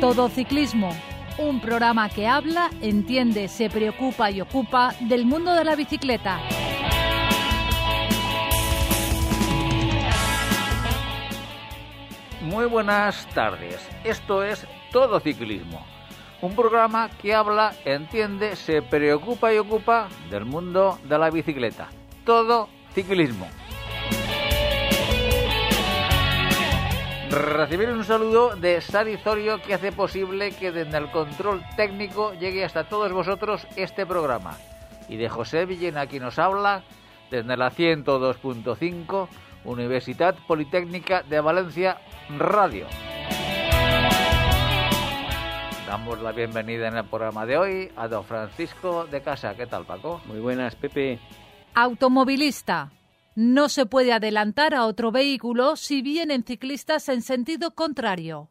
Todo Ciclismo, un programa que habla, entiende, se preocupa y ocupa del mundo de la bicicleta. Muy buenas tardes. Esto es Todo Ciclismo, un programa que habla, entiende, se preocupa y ocupa del mundo de la bicicleta. Todo Ciclismo. Recibir un saludo de Sari Zorio que hace posible que desde el control técnico llegue hasta todos vosotros este programa. Y de José Villena quien nos habla desde la 102.5 Universidad Politécnica de Valencia Radio. Damos la bienvenida en el programa de hoy a don Francisco de Casa. ¿Qué tal, Paco? Muy buenas, Pepe. Automovilista. No se puede adelantar a otro vehículo si vienen ciclistas en sentido contrario.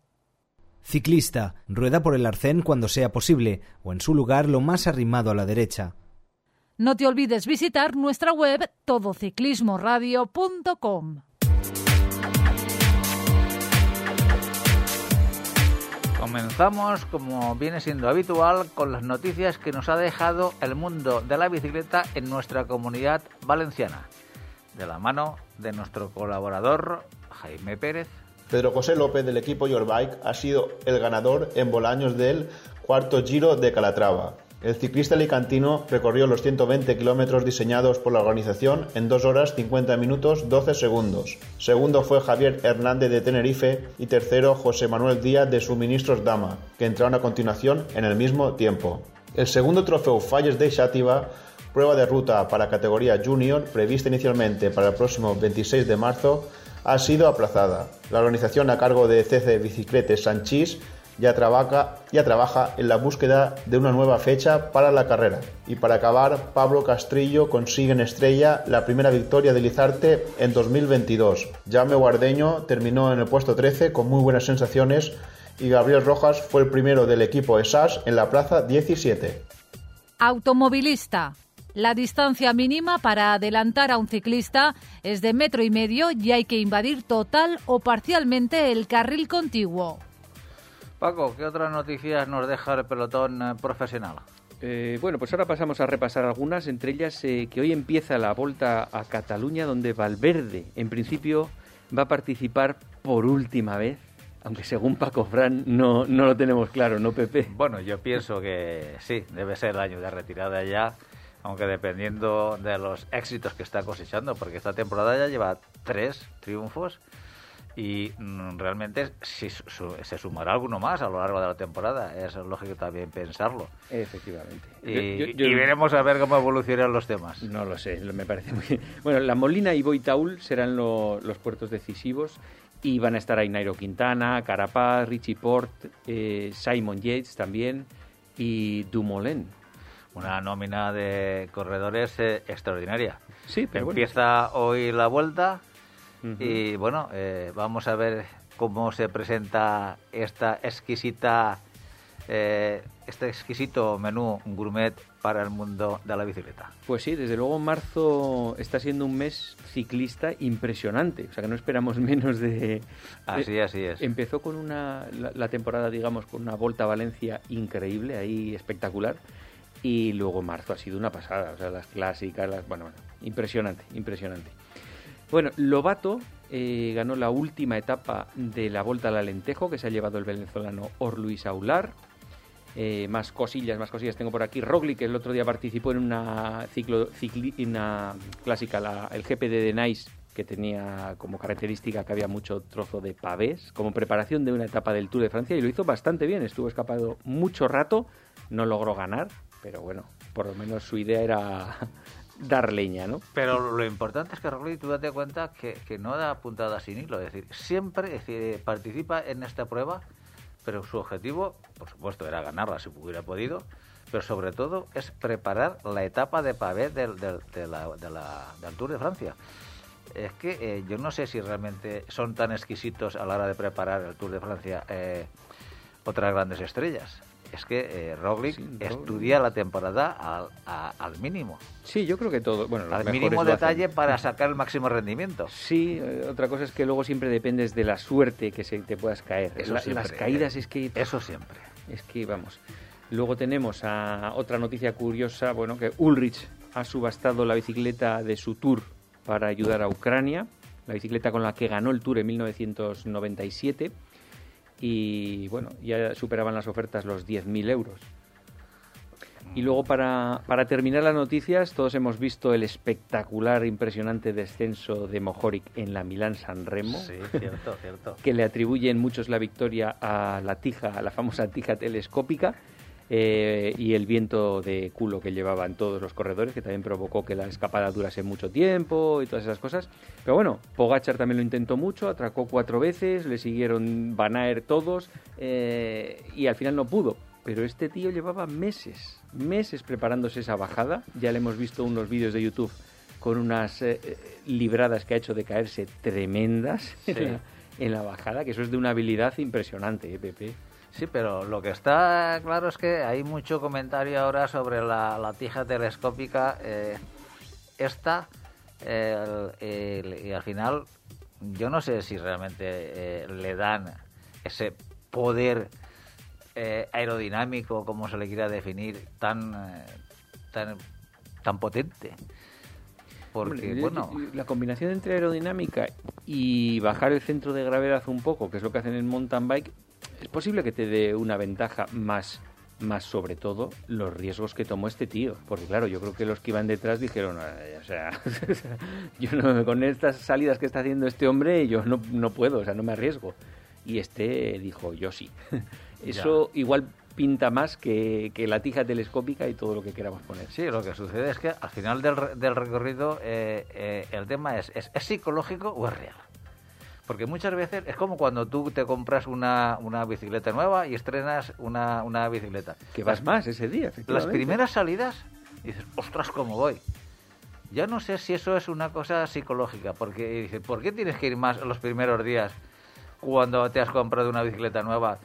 Ciclista, rueda por el arcén cuando sea posible o en su lugar lo más arrimado a la derecha. No te olvides visitar nuestra web todociclismoradio.com. Comenzamos, como viene siendo habitual, con las noticias que nos ha dejado el mundo de la bicicleta en nuestra comunidad valenciana de la mano de nuestro colaborador Jaime Pérez. Pedro José López del equipo Your Bike ha sido el ganador en Bolaños del cuarto Giro de Calatrava. El ciclista alicantino recorrió los 120 kilómetros diseñados por la organización en 2 horas 50 minutos 12 segundos. Segundo fue Javier Hernández de Tenerife y tercero José Manuel Díaz de Suministros Dama, que entraron a continuación en el mismo tiempo. El segundo trofeo Falles de Xátiva prueba de ruta para categoría junior prevista inicialmente para el próximo 26 de marzo ha sido aplazada. La organización a cargo de CC Bicicletes Sanchís ya trabaja, ya trabaja en la búsqueda de una nueva fecha para la carrera. Y para acabar, Pablo Castrillo consigue en Estrella la primera victoria de Lizarte en 2022. Jaume Guardeño terminó en el puesto 13 con muy buenas sensaciones y Gabriel Rojas fue el primero del equipo ESAS en la plaza 17. Automovilista. La distancia mínima para adelantar a un ciclista es de metro y medio y hay que invadir total o parcialmente el carril contiguo. Paco, ¿qué otras noticias nos deja el pelotón eh, profesional? Eh, bueno, pues ahora pasamos a repasar algunas, entre ellas eh, que hoy empieza la vuelta a Cataluña, donde Valverde, en principio, va a participar por última vez, aunque según Paco Fran no, no lo tenemos claro, ¿no, Pepe? Bueno, yo pienso que sí, debe ser el año de retirada ya aunque dependiendo de los éxitos que está cosechando, porque esta temporada ya lleva tres triunfos y mm, realmente si se sumará alguno más a lo largo de la temporada, es lógico también pensarlo. Efectivamente. Y, veremos a ver cómo evolucionan los temas. No lo sé, me parece muy Bueno, La Molina y Boitaul serán los puertos decisivos y van a estar ahí Nairo Quintana, Carapaz, Richie Port, eh, Simon Yates también y Dumoulin una nómina de corredores eh, extraordinaria. Sí, pero Empieza hoy la vuelta y bueno, eh, vamos a ver cómo se presenta esta exquisita, eh, este exquisito menú gourmet para el mundo de la bicicleta. Pues sí, desde luego marzo está siendo un mes ciclista impresionante, o sea que no esperamos menos de... Así, así es. Empezó con una, la, temporada, digamos, con una Volta a Valencia increíble, ahí espectacular y luego marzo ha sido una pasada, o sea, las clásicas, las, bueno, impresionante, impresionante. Bueno, Lobato eh, ganó la última etapa de la Vuelta al Alentejo que se ha llevado el venezolano Or Luis Aular. Eh, más cosillas, más cosillas tengo por aquí. Roglic el otro día participó en una ciclo, una clásica, el GP de Denais, que tenía como característica que había mucho trozo de pavés, como preparación de una etapa del Tour de Francia, y lo hizo bastante bien. Estuvo escapado mucho rato, no logró ganar, pero bueno, por lo menos su idea era dar leña, ¿no? Pero lo importante es que Roglic, tú date cuenta que, que no da puntada sin hilo, es decir, siempre participa en esta prueba, pero su objetivo, por supuesto, era ganarla si hubiera podido, pero sobre todo es preparar la etapa de pavé del, del, del Tour de Francia. Es que eh, yo no sé si realmente son tan exquisitos a la hora de preparar el Tour de Francia eh, otras grandes estrellas. Es que eh, Roglic estudia la temporada al, al, mínimo. Sí, yo creo que todo. Bueno, al mínimo detalle para sacar el máximo rendimiento. Sí, eh, otra cosa es que luego siempre dependes de la suerte que se te puedas caer. las caídas es que. Eso siempre. Es que, vamos. Luego tenemos a otra noticia curiosa, bueno, que Ulrich ha subastado la bicicleta de su tour para ayudar a Ucrania, la bicicleta con la que ganó el tour en 1997 y bueno, ya superaban las ofertas los 10.000 euros. Y luego para, para, terminar las noticias, todos hemos visto el espectacular, impresionante descenso de Mohoric en la Milán San Remo. Sí, cierto, cierto. Que le atribuyen muchos la victoria a la tija, a la famosa tija telescópica. Eh, y el viento de culo que llevaban todos los corredores, que también provocó que la escapada durase mucho tiempo y todas esas cosas. Pero bueno, Pogachar también lo intentó mucho, atracó cuatro veces, le siguieron Van todos eh, y al final no pudo. Pero este tío llevaba meses, meses preparándose esa bajada. Ya le hemos visto unos vídeos de YouTube con unas eh, libradas que ha hecho de caerse tremendas en, la, bajada, que eso es de una habilidad impresionante, ¿eh, Pepe? Sí, pero lo que está claro es que hay mucho comentario ahora sobre la, tija telescópica. Eh, esta, y al final, yo no sé si realmente eh, le dan ese poder eh, aerodinámico, como se le quiera definir, tan, tan, tan potente. Porque, bueno. La combinación entre aerodinámica y bajar el centro de gravedad un poco, que es lo que hacen en mountain bike, es posible que te dé una ventaja más más sobre todo los riesgos que tomó este tío. Porque claro, yo creo que los que iban detrás dijeron, o sea, yo no, con estas salidas que está haciendo este hombre, yo no, no puedo, o sea, no me arriesgo. Y este dijo, yo sí. Eso igual pinta más que, que, la tija telescópica y todo lo que queramos poner. Sí, lo que sucede es que al final del, del recorrido eh, eh, el tema es, es, ¿es psicológico o es real? Porque muchas veces es como cuando tú te compras una, una bicicleta nueva y estrenas una, una bicicleta. Que vas más ese día, Las primeras salidas, dices, ostras, ¿cómo voy? Ya no sé si eso es una cosa psicológica, porque dices, ¿por qué tienes que ir más los primeros días cuando te has comprado una bicicleta nueva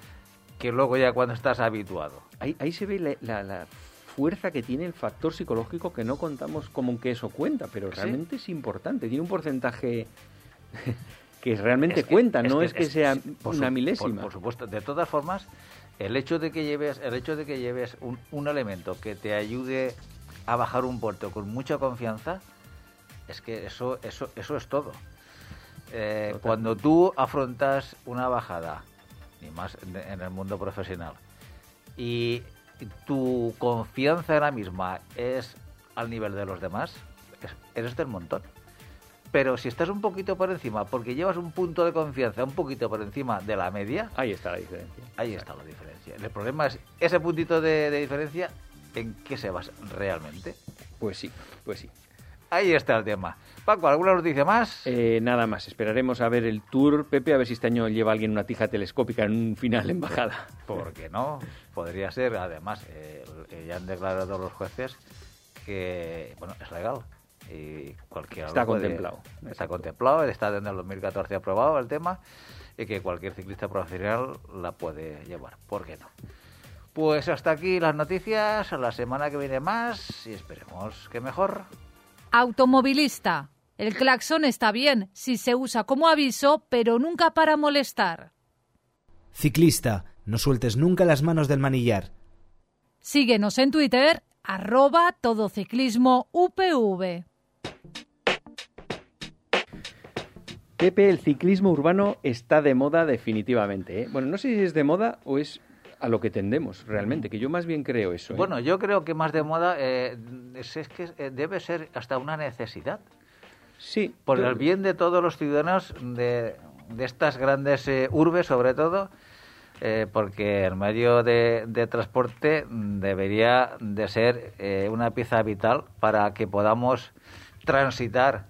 que luego ya cuando estás habituado? Ahí, ahí se ve la, la, fuerza que tiene el factor psicológico que no contamos como que eso cuenta, pero realmente es importante. Tiene un porcentaje que realmente cuenta, no es que, sea una milésima. Por, supuesto, de todas formas, el hecho de que lleves, el hecho de que lleves un, un, elemento que te ayude a bajar un puerto con mucha confianza, es que eso, eso, eso es todo. Eh, cuando tú afrontas una bajada, y más en el mundo profesional, y tu confianza en la misma es al nivel de los demás, eres del montón. Pero si estás un poquito por encima, porque llevas un punto de confianza un poquito por encima de la media, ahí está la diferencia. Ahí está la diferencia. El problema es ese puntito de, diferencia, ¿en qué se basa realmente? Pues sí, pues sí. Ahí está el tema. Paco, ¿alguna noticia más? Eh, nada más. Esperaremos a ver el tour, Pepe, a ver si este año lleva alguien una tija telescópica en un final en bajada. ¿Por qué no? Podría ser. Además, eh, ya han declarado los jueces que, bueno, es legal y cualquiera está contemplado está contemplado está desde el 2014 aprobado el tema y que cualquier ciclista profesional la puede llevar. ¿por qué no? pues hasta aquí las noticias. La semana que viene más y esperemos que mejor. Automovilista. El claxon está bien si se usa como aviso pero nunca para molestar. Ciclista no sueltes nunca las manos del manillar. Síguenos en Twitter arroba todociclismo UPV. Pepe, el ciclismo urbano está de moda definitivamente. ¿eh? Bueno, no sé si es de moda o es a lo que tendemos realmente, que yo más bien creo eso. ¿eh? Bueno, yo creo que más de moda eh, es, que debe ser hasta una necesidad. Sí. Por el bien de todos los ciudadanos de, estas grandes urbes, sobre todo, porque el medio de, de, transporte debería de ser una pieza vital para que podamos transitar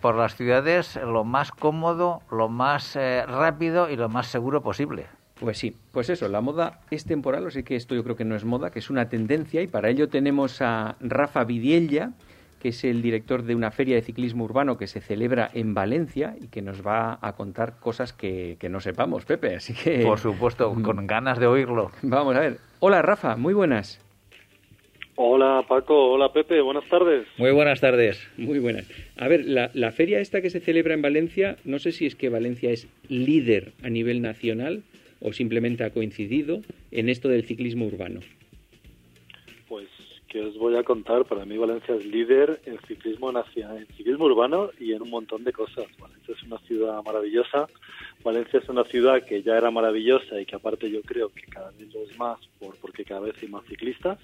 por las ciudades lo más cómodo, lo más eh, rápido y lo más seguro posible. Pues sí, pues eso, la moda es temporal, así que esto yo creo que no es moda, que es una tendencia y para ello tenemos a Rafa Vidiella, que es el director de una feria de ciclismo urbano que se celebra en Valencia y que nos va a contar cosas que, que no sepamos, Pepe. Así que. Por supuesto, con ganas de oírlo. Vamos a ver. Hola, Rafa, muy buenas. Hola Paco, hola Pepe, buenas tardes. Muy buenas tardes. Muy buenas. A ver, la, la, feria esta que se celebra en Valencia, no sé si es que Valencia es líder a nivel nacional o simplemente ha coincidido en esto del ciclismo urbano. Pues que os voy a contar, para mí Valencia es líder en ciclismo nacional, en ciclismo urbano y en un montón de cosas. Valencia es una ciudad maravillosa. Valencia es una ciudad que ya era maravillosa y que aparte yo creo que cada vez lo es más por, porque cada vez hay más ciclistas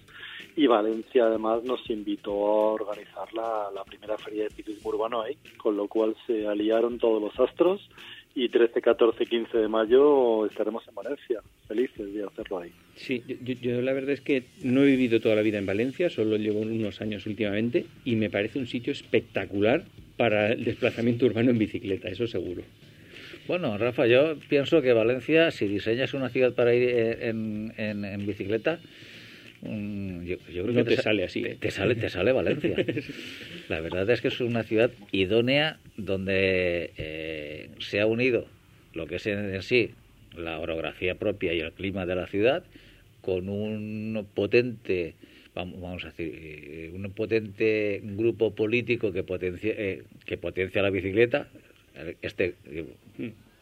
y Valencia además nos invitó a organizar la, la primera feria de ciclismo urbano ahí, con lo cual se aliaron todos los astros y 13, 14, 15 de mayo estaremos en Valencia, felices de hacerlo ahí. Sí, yo, yo, la verdad es que no he vivido toda la vida en Valencia, solo llevo unos años últimamente y me parece un sitio espectacular para el desplazamiento urbano en bicicleta, eso seguro. Bueno, Rafa, yo pienso que Valencia, si diseñas una ciudad para ir en, en, en bicicleta, Mm, yo, yo, creo no que te, te, sale así. Te, te, sale, te sale Valencia. La verdad es que es una ciudad idónea donde eh, se ha unido lo que es en, en, sí la orografía propia y el clima de la ciudad con un potente vamos a decir eh, un potente grupo político que potencia eh, que potencia la bicicleta este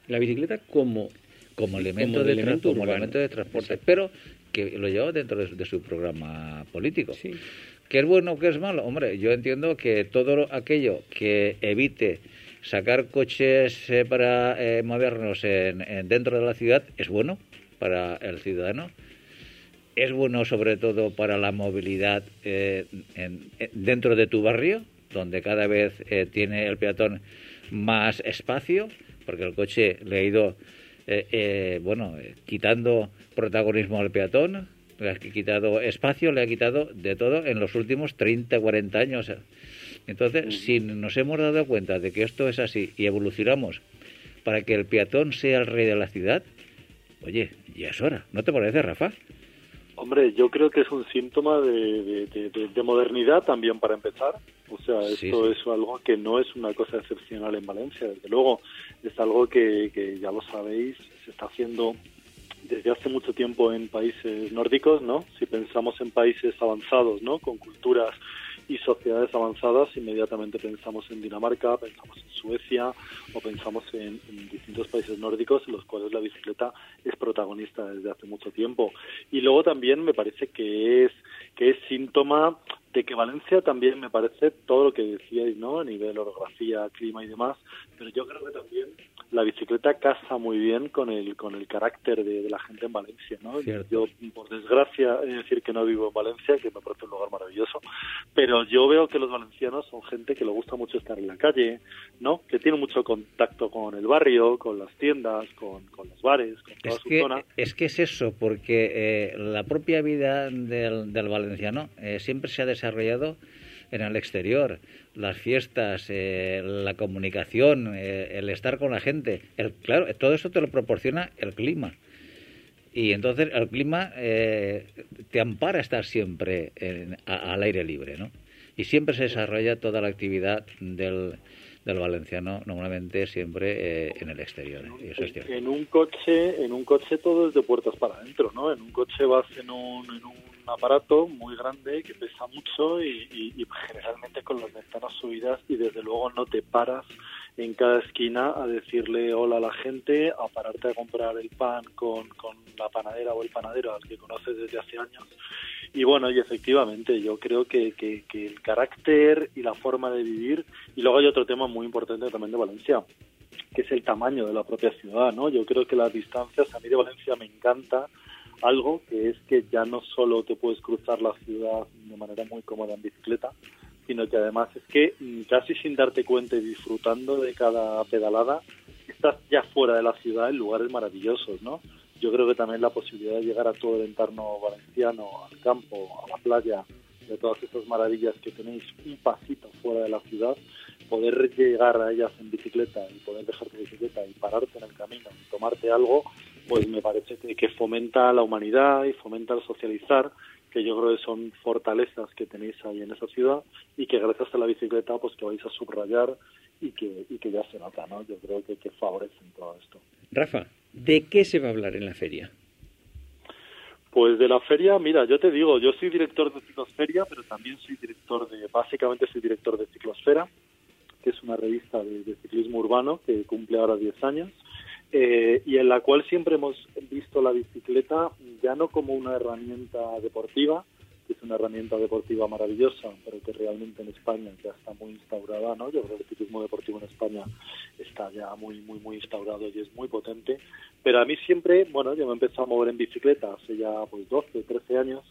la bicicleta como como elemento, como de, elemento, como elemento de transporte pero que lo lleva dentro de, de su programa político. Sí. ¿Qué es bueno o qué es malo? Hombre, yo entiendo que todo aquello que evite sacar coches eh, para eh, movernos en, en, dentro de la ciudad es bueno para el ciudadano. Es bueno sobre todo para la movilidad eh, en, dentro de tu barrio, donde cada vez eh, tiene el peatón más espacio, porque el coche le ha ido eh, eh, bueno, eh, quitando protagonismo al peatón, le ha quitado espacio, le ha quitado de todo en los últimos 30, 40 años. Entonces, si nos hemos dado cuenta de que esto es así y evolucionamos para que el peatón sea el rey de la ciudad, oye, ya es hora, ¿no te parece, Rafa? Hombre, yo creo que es un síntoma de, de, de, de modernidad también para empezar. O sea, esto sí. es algo que no es una cosa excepcional en Valencia. Desde luego, es algo que, que ya lo sabéis, se está haciendo desde hace mucho tiempo en países nórdicos, ¿no? Si pensamos en países avanzados, ¿no? Con culturas y sociedades avanzadas, inmediatamente pensamos en Dinamarca, pensamos en Suecia o pensamos en, distintos países nórdicos en los cuales la bicicleta es protagonista desde hace mucho tiempo. Y luego también me parece que es que es síntoma de que Valencia también me parece todo lo que decíais, ¿no? A nivel orografía, clima y demás, pero yo creo que también la bicicleta casa muy bien con el con el carácter de, de la gente en Valencia, ¿no? Cierto. Yo por desgracia de decir que no vivo en Valencia, que me parece un lugar maravilloso, pero yo veo que los valencianos son gente que le gusta mucho estar en la calle, ¿no? Que tiene mucho contacto con el barrio, con las tiendas, con, con los bares, con toda es su que, zona. Es que es eso, porque eh, la propia vida del, del valenciano eh, siempre se ha desarrollado en el exterior, las fiestas, eh, la comunicación, eh, el estar con la gente, el, claro, todo eso te lo proporciona el clima. Y entonces el clima eh, te ampara estar siempre en, a, al aire libre, ¿no? Y siempre se desarrolla toda la actividad del, del valenciano normalmente siempre eh, en el exterior y eso es cierto. en un coche en un coche todo es de puertas para adentro no en un coche vas en un, en un aparato muy grande que pesa mucho y, y, y, generalmente con las ventanas subidas y desde luego no te paras en cada esquina a decirle hola a la gente, a pararte a comprar el pan con, con la panadera o el panadero al que conoces desde hace años. Y bueno, y efectivamente, yo creo que, que, que el carácter y la forma de vivir, y luego hay otro tema muy importante también de Valencia, que es el tamaño de la propia ciudad, ¿no? Yo creo que las distancias, a mí de Valencia me encanta, algo que es que ya no solo te puedes cruzar la ciudad de manera muy cómoda en bicicleta, sino que además es que casi sin darte cuenta y disfrutando de cada pedalada, estás ya fuera de la ciudad en lugares maravillosos, ¿no? Yo creo que también la posibilidad de llegar a todo el entorno valenciano, al campo, a la playa, de todas estas maravillas que tenéis un pasito fuera de la ciudad, poder llegar a ellas en bicicleta y poder dejar tu bicicleta y pararte en el camino y tomarte algo, pues me parece que, que fomenta la humanidad y fomenta el socializar que yo creo que son fortalezas que tenéis ahí en esa ciudad y que gracias a la bicicleta pues que vais a subrayar y que, y que ya se nota, ¿no? Yo creo que, que favorecen todo esto. Rafa, ¿de qué se va a hablar en la feria? Pues de la feria, mira, yo te digo, yo soy director de Ciclosferia, pero también soy director de, básicamente soy director de Ciclosfera, que es una revista de, de ciclismo urbano que cumple ahora 10 años eh, y en la cual siempre hemos visto la bicicleta ya no como una herramienta deportiva, que es una herramienta deportiva maravillosa, pero que realmente en España ya está muy instaurada, ¿no? Yo creo que el ciclismo deportivo en España está ya muy, muy, muy instaurado y es muy potente. Pero a mí siempre, bueno, yo me empecé a mover en bicicleta hace ya pues 12, 13 años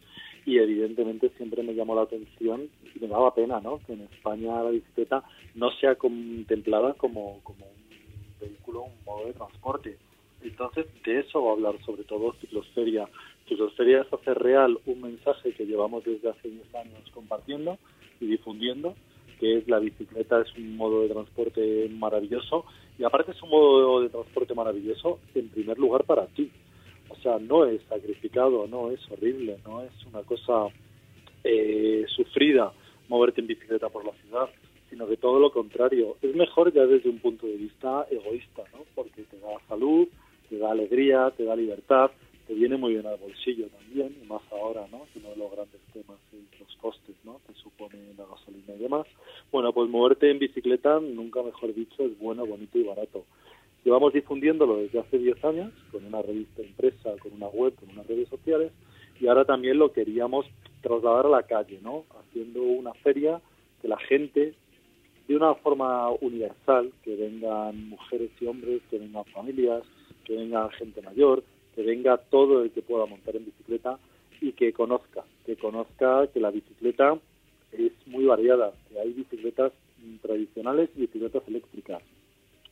y evidentemente siempre me llamó la atención y me daba pena, ¿no? Que en España la bicicleta no sea contemplada como, como vehículo, un modo de transporte. Entonces, de eso va a hablar sobre todo Ciclosferia. Ciclosferia es hacer real un mensaje que llevamos desde hace 10 años compartiendo y difundiendo, que es la bicicleta es un modo de transporte maravilloso y aparte es un modo de transporte maravilloso en primer lugar para ti. O sea, no es sacrificado, no es horrible, no es una cosa eh, sufrida moverte en bicicleta por la ciudad sino que todo lo contrario. Es mejor ya desde un punto de vista egoísta, ¿no? Porque te da salud, te da alegría, te da libertad, te viene muy bien al bolsillo también, y más ahora, ¿no? Uno de los grandes temas es los costes, ¿no? Que supone la gasolina y demás. Bueno, pues moverte en bicicleta, nunca mejor dicho, es bueno, bonito y barato. Llevamos difundiéndolo desde hace 10 años, con una revista impresa, con una web, con unas redes sociales, y ahora también lo queríamos trasladar a la calle, ¿no? Haciendo una feria que la gente de una forma universal, que vengan mujeres y hombres, que vengan familias, que venga gente mayor, que venga todo el que pueda montar en bicicleta y que conozca, que conozca que la bicicleta es muy variada, que hay bicicletas tradicionales y bicicletas eléctricas,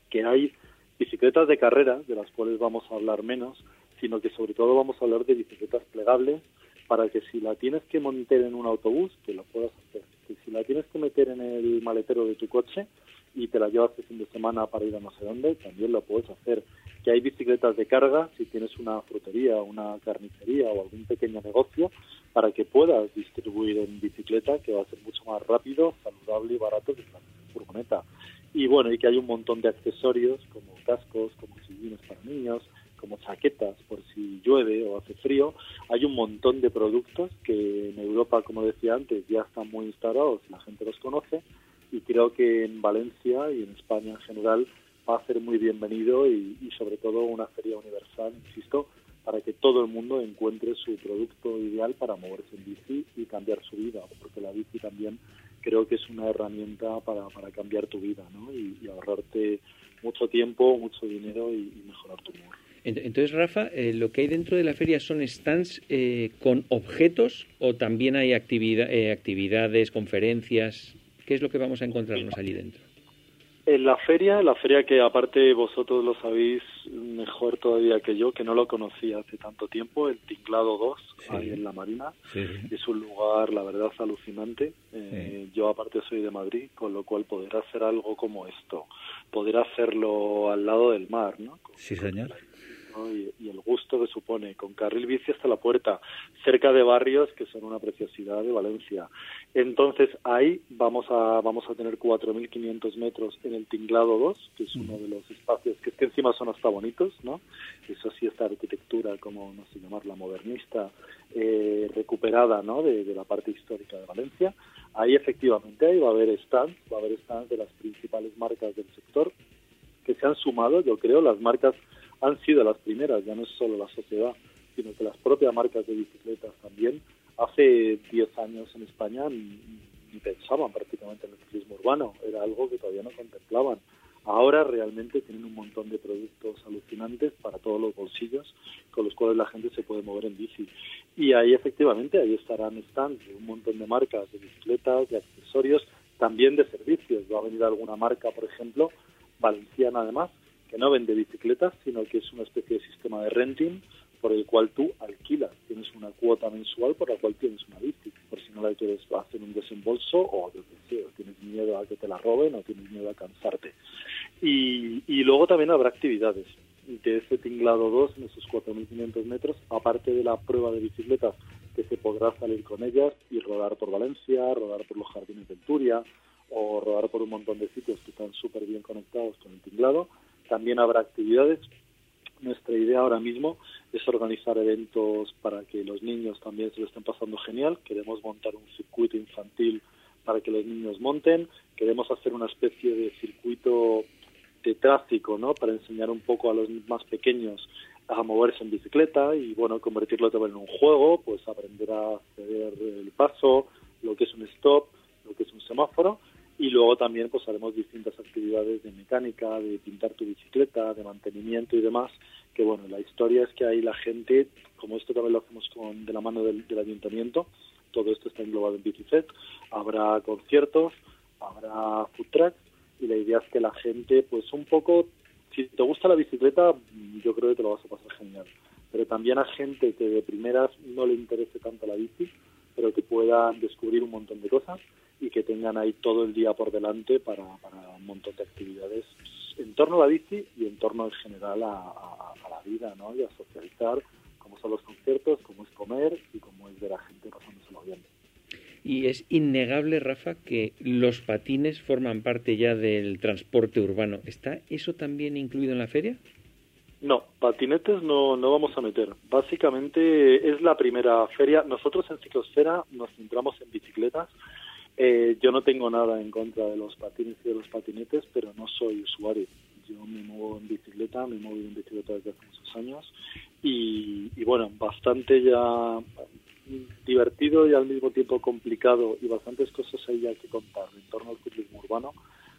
que hay bicicletas de carrera, de las cuales vamos a hablar menos, sino que sobre todo vamos a hablar de bicicletas plegables para que si la tienes que montar en un autobús, que lo puedas hacer que si la tienes que meter en el maletero de tu coche y te la llevas de fin de semana para ir a no sé dónde, también lo puedes hacer. Que hay bicicletas de carga, si tienes una frutería, una carnicería o algún pequeño negocio, para que puedas distribuir en bicicleta, que va a ser mucho más rápido, saludable y barato que la furgoneta. Y bueno, y que hay un montón de accesorios como cascos, como sillines para niños, como chaquetas por si llueve o hace frío. Hay un montón de productos que en Europa, como decía antes, ya están muy instalados, la gente los conoce y creo que en Valencia y en España en general va a ser muy bienvenido y, sobre todo una feria universal, insisto, para que todo el mundo encuentre su producto ideal para moverse en bici y cambiar su vida, porque la bici también creo que es una herramienta para, para cambiar tu vida ¿no? y, ahorrarte mucho tiempo, mucho dinero y mejorar tu humor. Entonces, Rafa, eh, lo que hay dentro de la feria son stands eh, con objetos o también hay actividad, eh, actividades, conferencias. ¿Qué es lo que vamos a encontrarnos allí dentro? En la feria, la feria que aparte vosotros lo sabéis mejor todavía que yo, que no lo conocía hace tanto tiempo, el Tinglado 2, ahí en la Marina. Es un lugar, la verdad, alucinante. Yo aparte soy de Madrid, con lo cual poder hacer algo como esto, poder hacerlo al lado del mar, ¿no? sí, señor y, el gusto que supone, con carril bici hasta la puerta, cerca de barrios que son una preciosidad de Valencia. Entonces ahí vamos a, vamos a tener 4.500 metros en el Tinglado 2, que es uno de los espacios que es que encima son hasta bonitos, ¿no? Eso sí, esta arquitectura, como no sé llamarla, modernista, eh, recuperada, ¿no? De, de la parte histórica de Valencia. Ahí efectivamente ahí va a haber stands, va a haber stands de las principales marcas del sector que se han sumado, yo creo, las marcas han sido las primeras, ya no es solo la sociedad, sino que las propias marcas de bicicletas también. Hace 10 años en España ni, pensaban prácticamente en el ciclismo urbano, era algo que todavía no contemplaban. Ahora realmente tienen un montón de productos alucinantes para todos los bolsillos con los cuales la gente se puede mover en bici. Y ahí efectivamente, ahí estarán stands de un montón de marcas de bicicletas, de accesorios, también de servicios. Va a venir alguna marca, por ejemplo, valenciana además, que no vende bicicletas, sino que es una especie de sistema de renting por el cual tú alquilas. Tienes una cuota mensual por la cual tienes una bici, por si no la quieres hacer un desembolso o, tienes miedo a que te la roben o tienes miedo a cansarte. Y, y luego también habrá actividades de ese tinglado 2 en esos 4.500 metros, aparte de la prueba de bicicletas que se podrá salir con ellas y rodar por Valencia, rodar por los jardines de Turia o rodar por un montón de sitios que están súper bien conectados con el tinglado. También habrá actividades. Nuestra idea ahora mismo es organizar eventos para que los niños también se lo estén pasando genial. Queremos montar un circuito infantil para que los niños monten. Queremos hacer una especie de circuito de tráfico, ¿no? Para enseñar un poco a los más pequeños a moverse en bicicleta y, bueno, convertirlo también en un juego, pues aprender a hacer el paso, lo que es un stop, lo que es un semáforo y luego también pues haremos distintas actividades de mecánica, de pintar tu bicicleta, de mantenimiento y demás, que bueno, la historia es que ahí la gente, como esto también lo hacemos con, de la mano del, ayuntamiento, todo esto está englobado en Bicifet, habrá conciertos, habrá food trucks y la idea es que la gente pues un poco, si te gusta la bicicleta, yo creo que te lo vas a pasar genial, pero también a gente que de primeras no le interese tanto la bici, pero que puedan descubrir un montón de cosas y que tengan ahí todo el día por delante para, un montón de actividades en torno a la bici y en torno en general a, la vida, ¿no? Y a socializar, como son los conciertos, cómo es comer y cómo es ver a gente pasándoselo bien. Y es innegable, Rafa, que los patines forman parte ya del transporte urbano. ¿Está eso también incluido en la feria? No, patinetes no, no vamos a meter. Básicamente es la primera feria. Nosotros en Ciclosfera nos centramos en bicicletas eh, yo no tengo nada en contra de los patines y de los patinetes, pero no soy usuario. Yo me muevo en bicicleta, me muevo en bicicleta desde hace muchos años y, bueno, bastante ya divertido y al mismo tiempo complicado y bastantes cosas hay ya que contar en torno al ciclismo urbano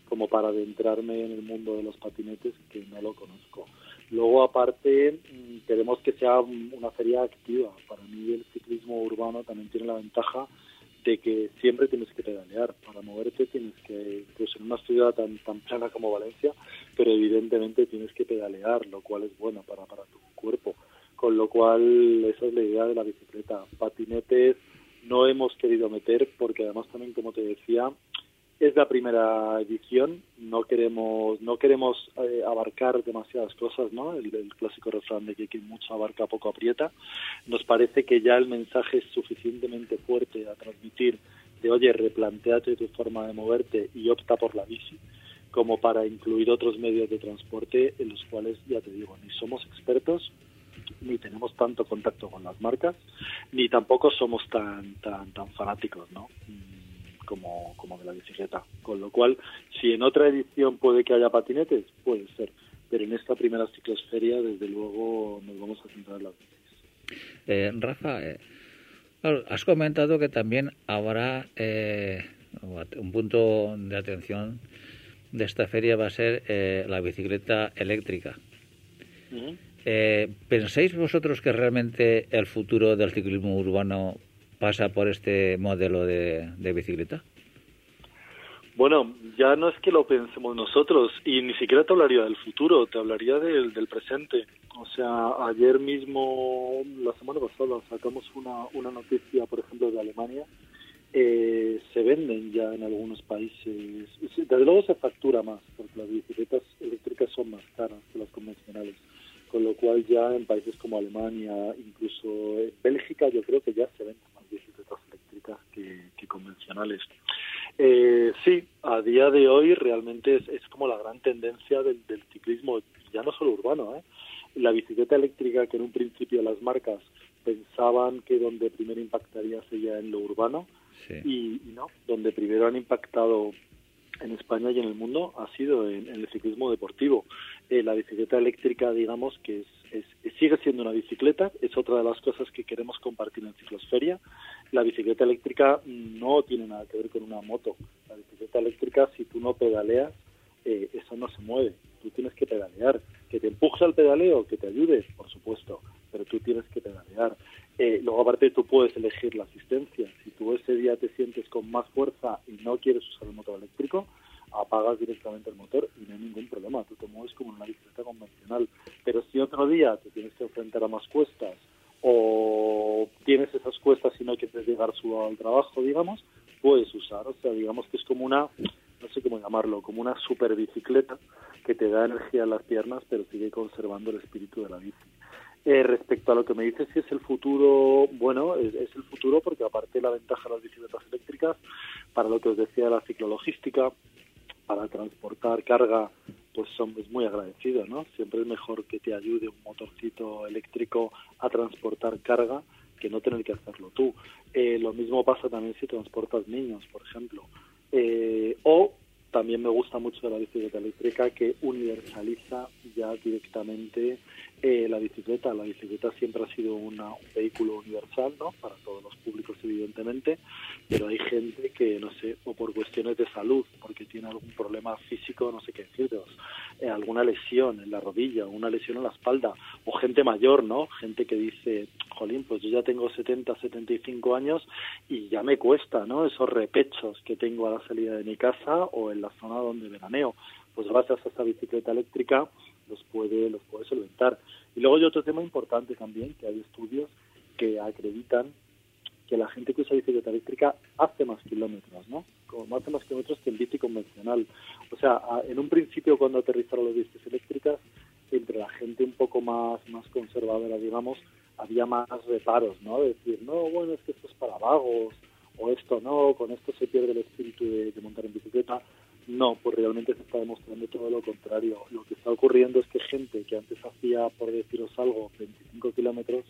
como para adentrarme en el mundo de los patinetes que no lo conozco. Luego, aparte, mm, queremos que sea una feria activa. Para mí el ciclismo urbano también tiene la ventaja de que siempre tienes que pedalear. Para moverte tienes que, pues en una ciudad tan, tan plana como Valencia, pero evidentemente tienes que pedalear, lo cual es bueno para, para tu cuerpo. Con lo cual, esa es la idea de la bicicleta. Patinetes no hemos querido meter porque además también, como te decía, es la primera edición, no queremos no queremos eh, abarcar demasiadas cosas, ¿no? El, clásico refrán de que mucho abarca poco aprieta. Nos parece que ya el mensaje es suficientemente fuerte a transmitir de oye, replanteate tu forma de moverte y opta por la bici, como para incluir otros medios de transporte en los cuales, ya te digo, ni somos expertos, ni tenemos tanto contacto con las marcas, ni tampoco somos tan tan tan fanáticos, ¿no? Como, como de la bicicleta. Con lo cual, si en otra edición puede que haya patinetes, puede ser. Pero en esta primera ciclosferia, desde luego, nos vamos a centrar en las bicis. Eh, Rafa, eh, has comentado que también habrá eh, un punto de atención de esta feria va a ser eh, la bicicleta eléctrica. ¿Pensáis vosotros que realmente el futuro del ciclismo urbano pasa por este modelo de, bicicleta? Bueno, ya no es que lo pensemos nosotros y ni siquiera te hablaría del futuro, te hablaría del, presente. O sea, ayer mismo, la semana pasada, sacamos una, noticia, por ejemplo, de Alemania. Eh, se venden ya en algunos países. Desde luego se factura más, porque las bicicletas eléctricas son más caras que las convencionales con lo cual ya en países como Alemania, incluso Bélgica, yo creo que ya se venden que, convencionales. Eh, sí, a día de hoy realmente es, como la gran tendencia del, ciclismo, ya no solo urbano. ¿eh? La bicicleta eléctrica, que en un principio las marcas pensaban que donde primero impactaría sería en lo urbano, y, no, donde primero han impactado en España y en el mundo ha sido en, el ciclismo deportivo. Eh, la bicicleta eléctrica, digamos, que es, sigue siendo una bicicleta, es otra de las cosas que queremos compartir en Ciclosferia. La bicicleta eléctrica no tiene nada que ver con una moto. La bicicleta eléctrica, si tú no pedaleas, eh, eso no se mueve. Tú tienes que pedalear. Que te empuje al pedaleo, que te ayude, por supuesto, pero tú tienes que pedalear. Eh, luego, aparte, tú puedes elegir la asistencia. Si tú ese día te sientes con más fuerza y no quieres usar el motor eléctrico, apagas directamente el motor y no hay ningún problema. Tú te mueves como en una bicicleta convencional. Pero si otro día te tienes que enfrentar a más cuestas o tienes esas cuestas y no quieres llegar solo al trabajo, digamos, puedes usar. O sea, digamos que es como una, no sé cómo llamarlo, como una super bicicleta que te da energía en las piernas, pero sigue conservando el espíritu de la bici. Eh, respecto a lo que me dices si es el futuro, bueno, es, el futuro porque aparte la ventaja de las bicicletas eléctricas, para lo que os decía la ciclologística, para transportar carga, pues son es muy agradecidos, ¿no? Siempre es mejor que te ayude un motorcito eléctrico a transportar carga que no tener que hacerlo tú. Eh, lo mismo pasa también si transportas niños, por ejemplo. Eh, o también me gusta mucho de la bicicleta eléctrica que universaliza ya directamente eh, la bicicleta. La bicicleta siempre ha sido un vehículo universal, ¿no? Para todos los públicos, evidentemente, pero hay gente que, no sé, o por cuestiones de salud, porque tiene algún problema físico, no sé qué deciros, eh, alguna lesión en la rodilla, una lesión en la espalda, o gente mayor, ¿no? Gente que dice, jolín, pues yo ya tengo 70, 75 años y ya me cuesta, ¿no? Esos repechos que tengo a la salida de mi casa o en la zona donde veraneo. Pues gracias a esta bicicleta eléctrica los puede, los puede solventar. Y luego hay otro tema importante también, que hay estudios que acreditan que la gente que usa bicicleta eléctrica hace más kilómetros, ¿no? Como hace más kilómetros que en bici convencional. O sea, en un principio cuando aterrizaron las bicis eléctricas, entre la gente un poco más, más conservadora, digamos, había más reparos, ¿no? decir, no, bueno, es que esto es para vagos, o esto no, con esto se pierde el espíritu de montar en bicicleta. No, pues realmente se está demostrando todo lo contrario. Lo que está ocurriendo es que gente que antes hacía, por deciros algo, 25 kilómetros,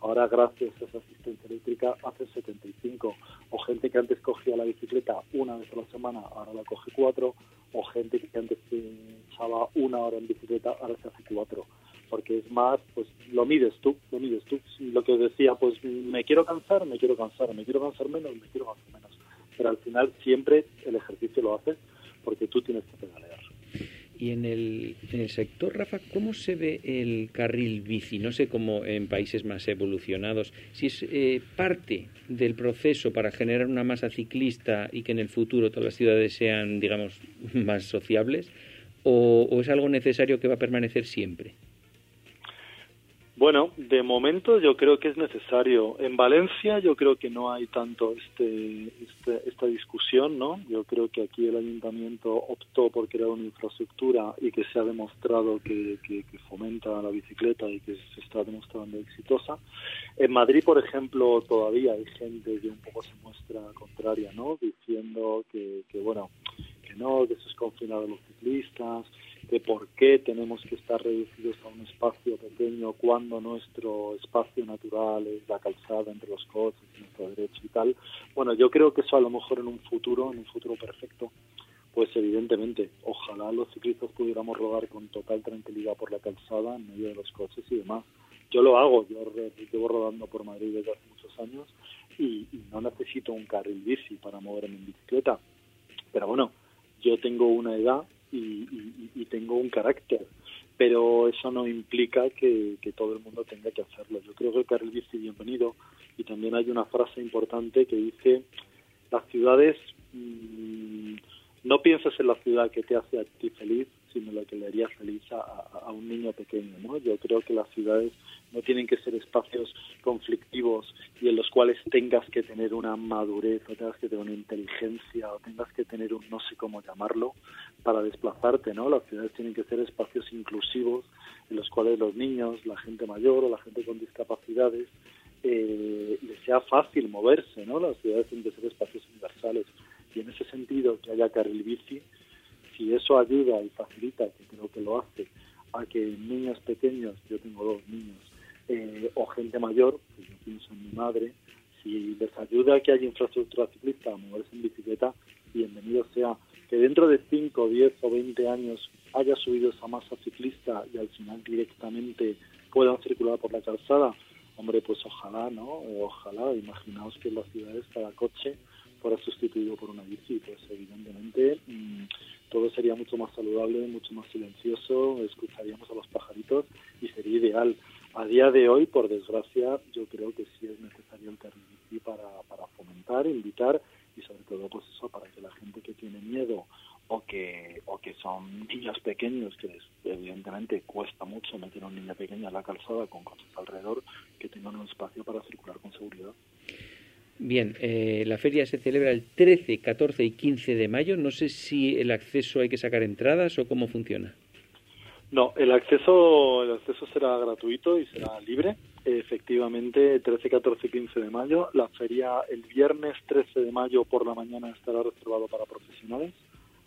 ahora gracias a esa asistencia eléctrica hace 75. O gente que antes cogía la bicicleta una vez a la semana, ahora la coge cuatro. O gente que antes echaba una hora en bicicleta, ahora se hace cuatro. Porque es más, pues lo mides tú, lo mides tú. Lo que os decía, pues me quiero cansar, me quiero cansar, me quiero cansar menos, me quiero cansar menos. Pero al final siempre el ejercicio lo haces porque tú tienes que pedalear. Y en el, en el sector, Rafa, ¿cómo se ve el carril bici? No sé cómo en países más evolucionados, si es eh, parte del proceso para generar una masa ciclista y que en el futuro todas las ciudades sean, digamos, más sociables, o es algo necesario que va a permanecer siempre. Bueno, de momento yo creo que es necesario. En Valencia yo creo que no hay tanto este, este, esta discusión, ¿no? Yo creo que aquí el ayuntamiento optó por crear una infraestructura y que se ha demostrado que, que, fomenta la bicicleta y que se está demostrando exitosa. En Madrid, por ejemplo, todavía hay gente que un poco se muestra contraria, ¿no? Diciendo que, que bueno, que no, que eso es confinado a los ciclistas, de por qué tenemos que estar reducidos a un espacio pequeño cuando nuestro espacio natural es la calzada entre los coches, nuestro derecho y tal. Bueno, yo creo que eso a lo mejor en un futuro, en un futuro perfecto, pues evidentemente, ojalá los ciclistas pudiéramos rodar con total tranquilidad por la calzada en medio de los coches y demás. Yo lo hago, yo llevo rodando por Madrid desde hace muchos años y, y no necesito un carril bici para moverme en bicicleta. Pero bueno, yo tengo una edad y, tengo un carácter, pero eso no implica que, todo el mundo tenga que hacerlo. Yo creo que el carril bienvenido y también hay una frase importante que dice las ciudades mm, no pienses en la ciudad que te hace a ti feliz, sino lo que le haría feliz a, un niño pequeño. ¿no? Yo creo que las ciudades no tienen que ser espacios conflictivos y en los cuales tengas que tener una madurez o tengas que tener una inteligencia o tengas que tener un no sé cómo llamarlo para desplazarte. ¿no? Las ciudades tienen que ser espacios inclusivos en los cuales los niños, la gente mayor o la gente con discapacidades eh, les sea fácil moverse. ¿no? Las ciudades tienen que ser espacios universales y en ese sentido que haya carril bici si eso ayuda y facilita, que creo que lo hace, a que niños pequeños, yo tengo dos niños, eh, o gente mayor, pues yo pienso en mi madre, si les ayuda a que haya infraestructura ciclista a moverse en bicicleta, bienvenido sea. Que dentro de 5, 10 o 20 años haya subido esa masa ciclista y al final directamente puedan circular por la calzada, hombre, pues ojalá, ¿no? Ojalá, imaginaos que en las ciudades cada coche fuera sustituido por una bici, pues evidentemente mm, todo sería mucho más saludable, mucho más silencioso, escucharíamos a los pajaritos y sería ideal. A día de hoy, por desgracia, yo creo que sí es necesario el carril para, para fomentar, invitar y sobre todo pues eso para que la gente que tiene miedo o que o que son niños pequeños que evidentemente cuesta mucho meter a un niño pequeño a la calzada con cosas alrededor que tengan un espacio para circular con seguridad. Bien, eh, la feria se celebra el 13, 14 y 15 de mayo. No sé si el acceso hay que sacar entradas o cómo funciona. No, el acceso, el acceso será gratuito y será libre. Efectivamente, 13, 14 y 15 de mayo. La feria el viernes 13 de mayo por la mañana estará reservado para profesionales.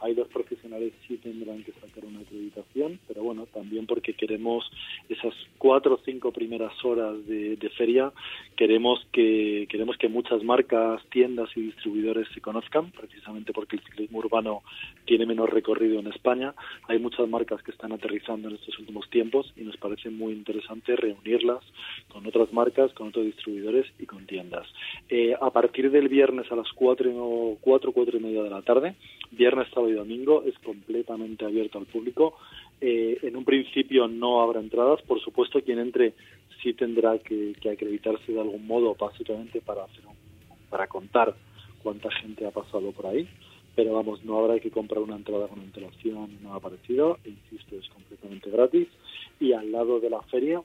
Hay dos profesionales sí tendrán que sacar una acreditación, pero bueno, también porque queremos esas cuatro o cinco primeras horas de, de feria, queremos que queremos que muchas marcas, tiendas y distribuidores se conozcan, precisamente porque el ciclismo urbano tiene menos recorrido en España. Hay muchas marcas que están aterrizando en estos últimos tiempos y nos parece muy interesante reunirlas con otras marcas, con otros distribuidores y con tiendas. Eh, a partir del viernes a las cuatro, cuatro, cuatro y media de la tarde, viernes, sábado domingo, es completamente abierto al público. Eh, en un principio no habrá entradas, por supuesto quien entre sí tendrá que, que acreditarse de algún modo, básicamente para hacer un, para contar cuánta gente ha pasado por ahí pero vamos, no habrá que comprar una entrada con antelación ni nada parecido, insisto, es completamente gratis. Y al lado de la feria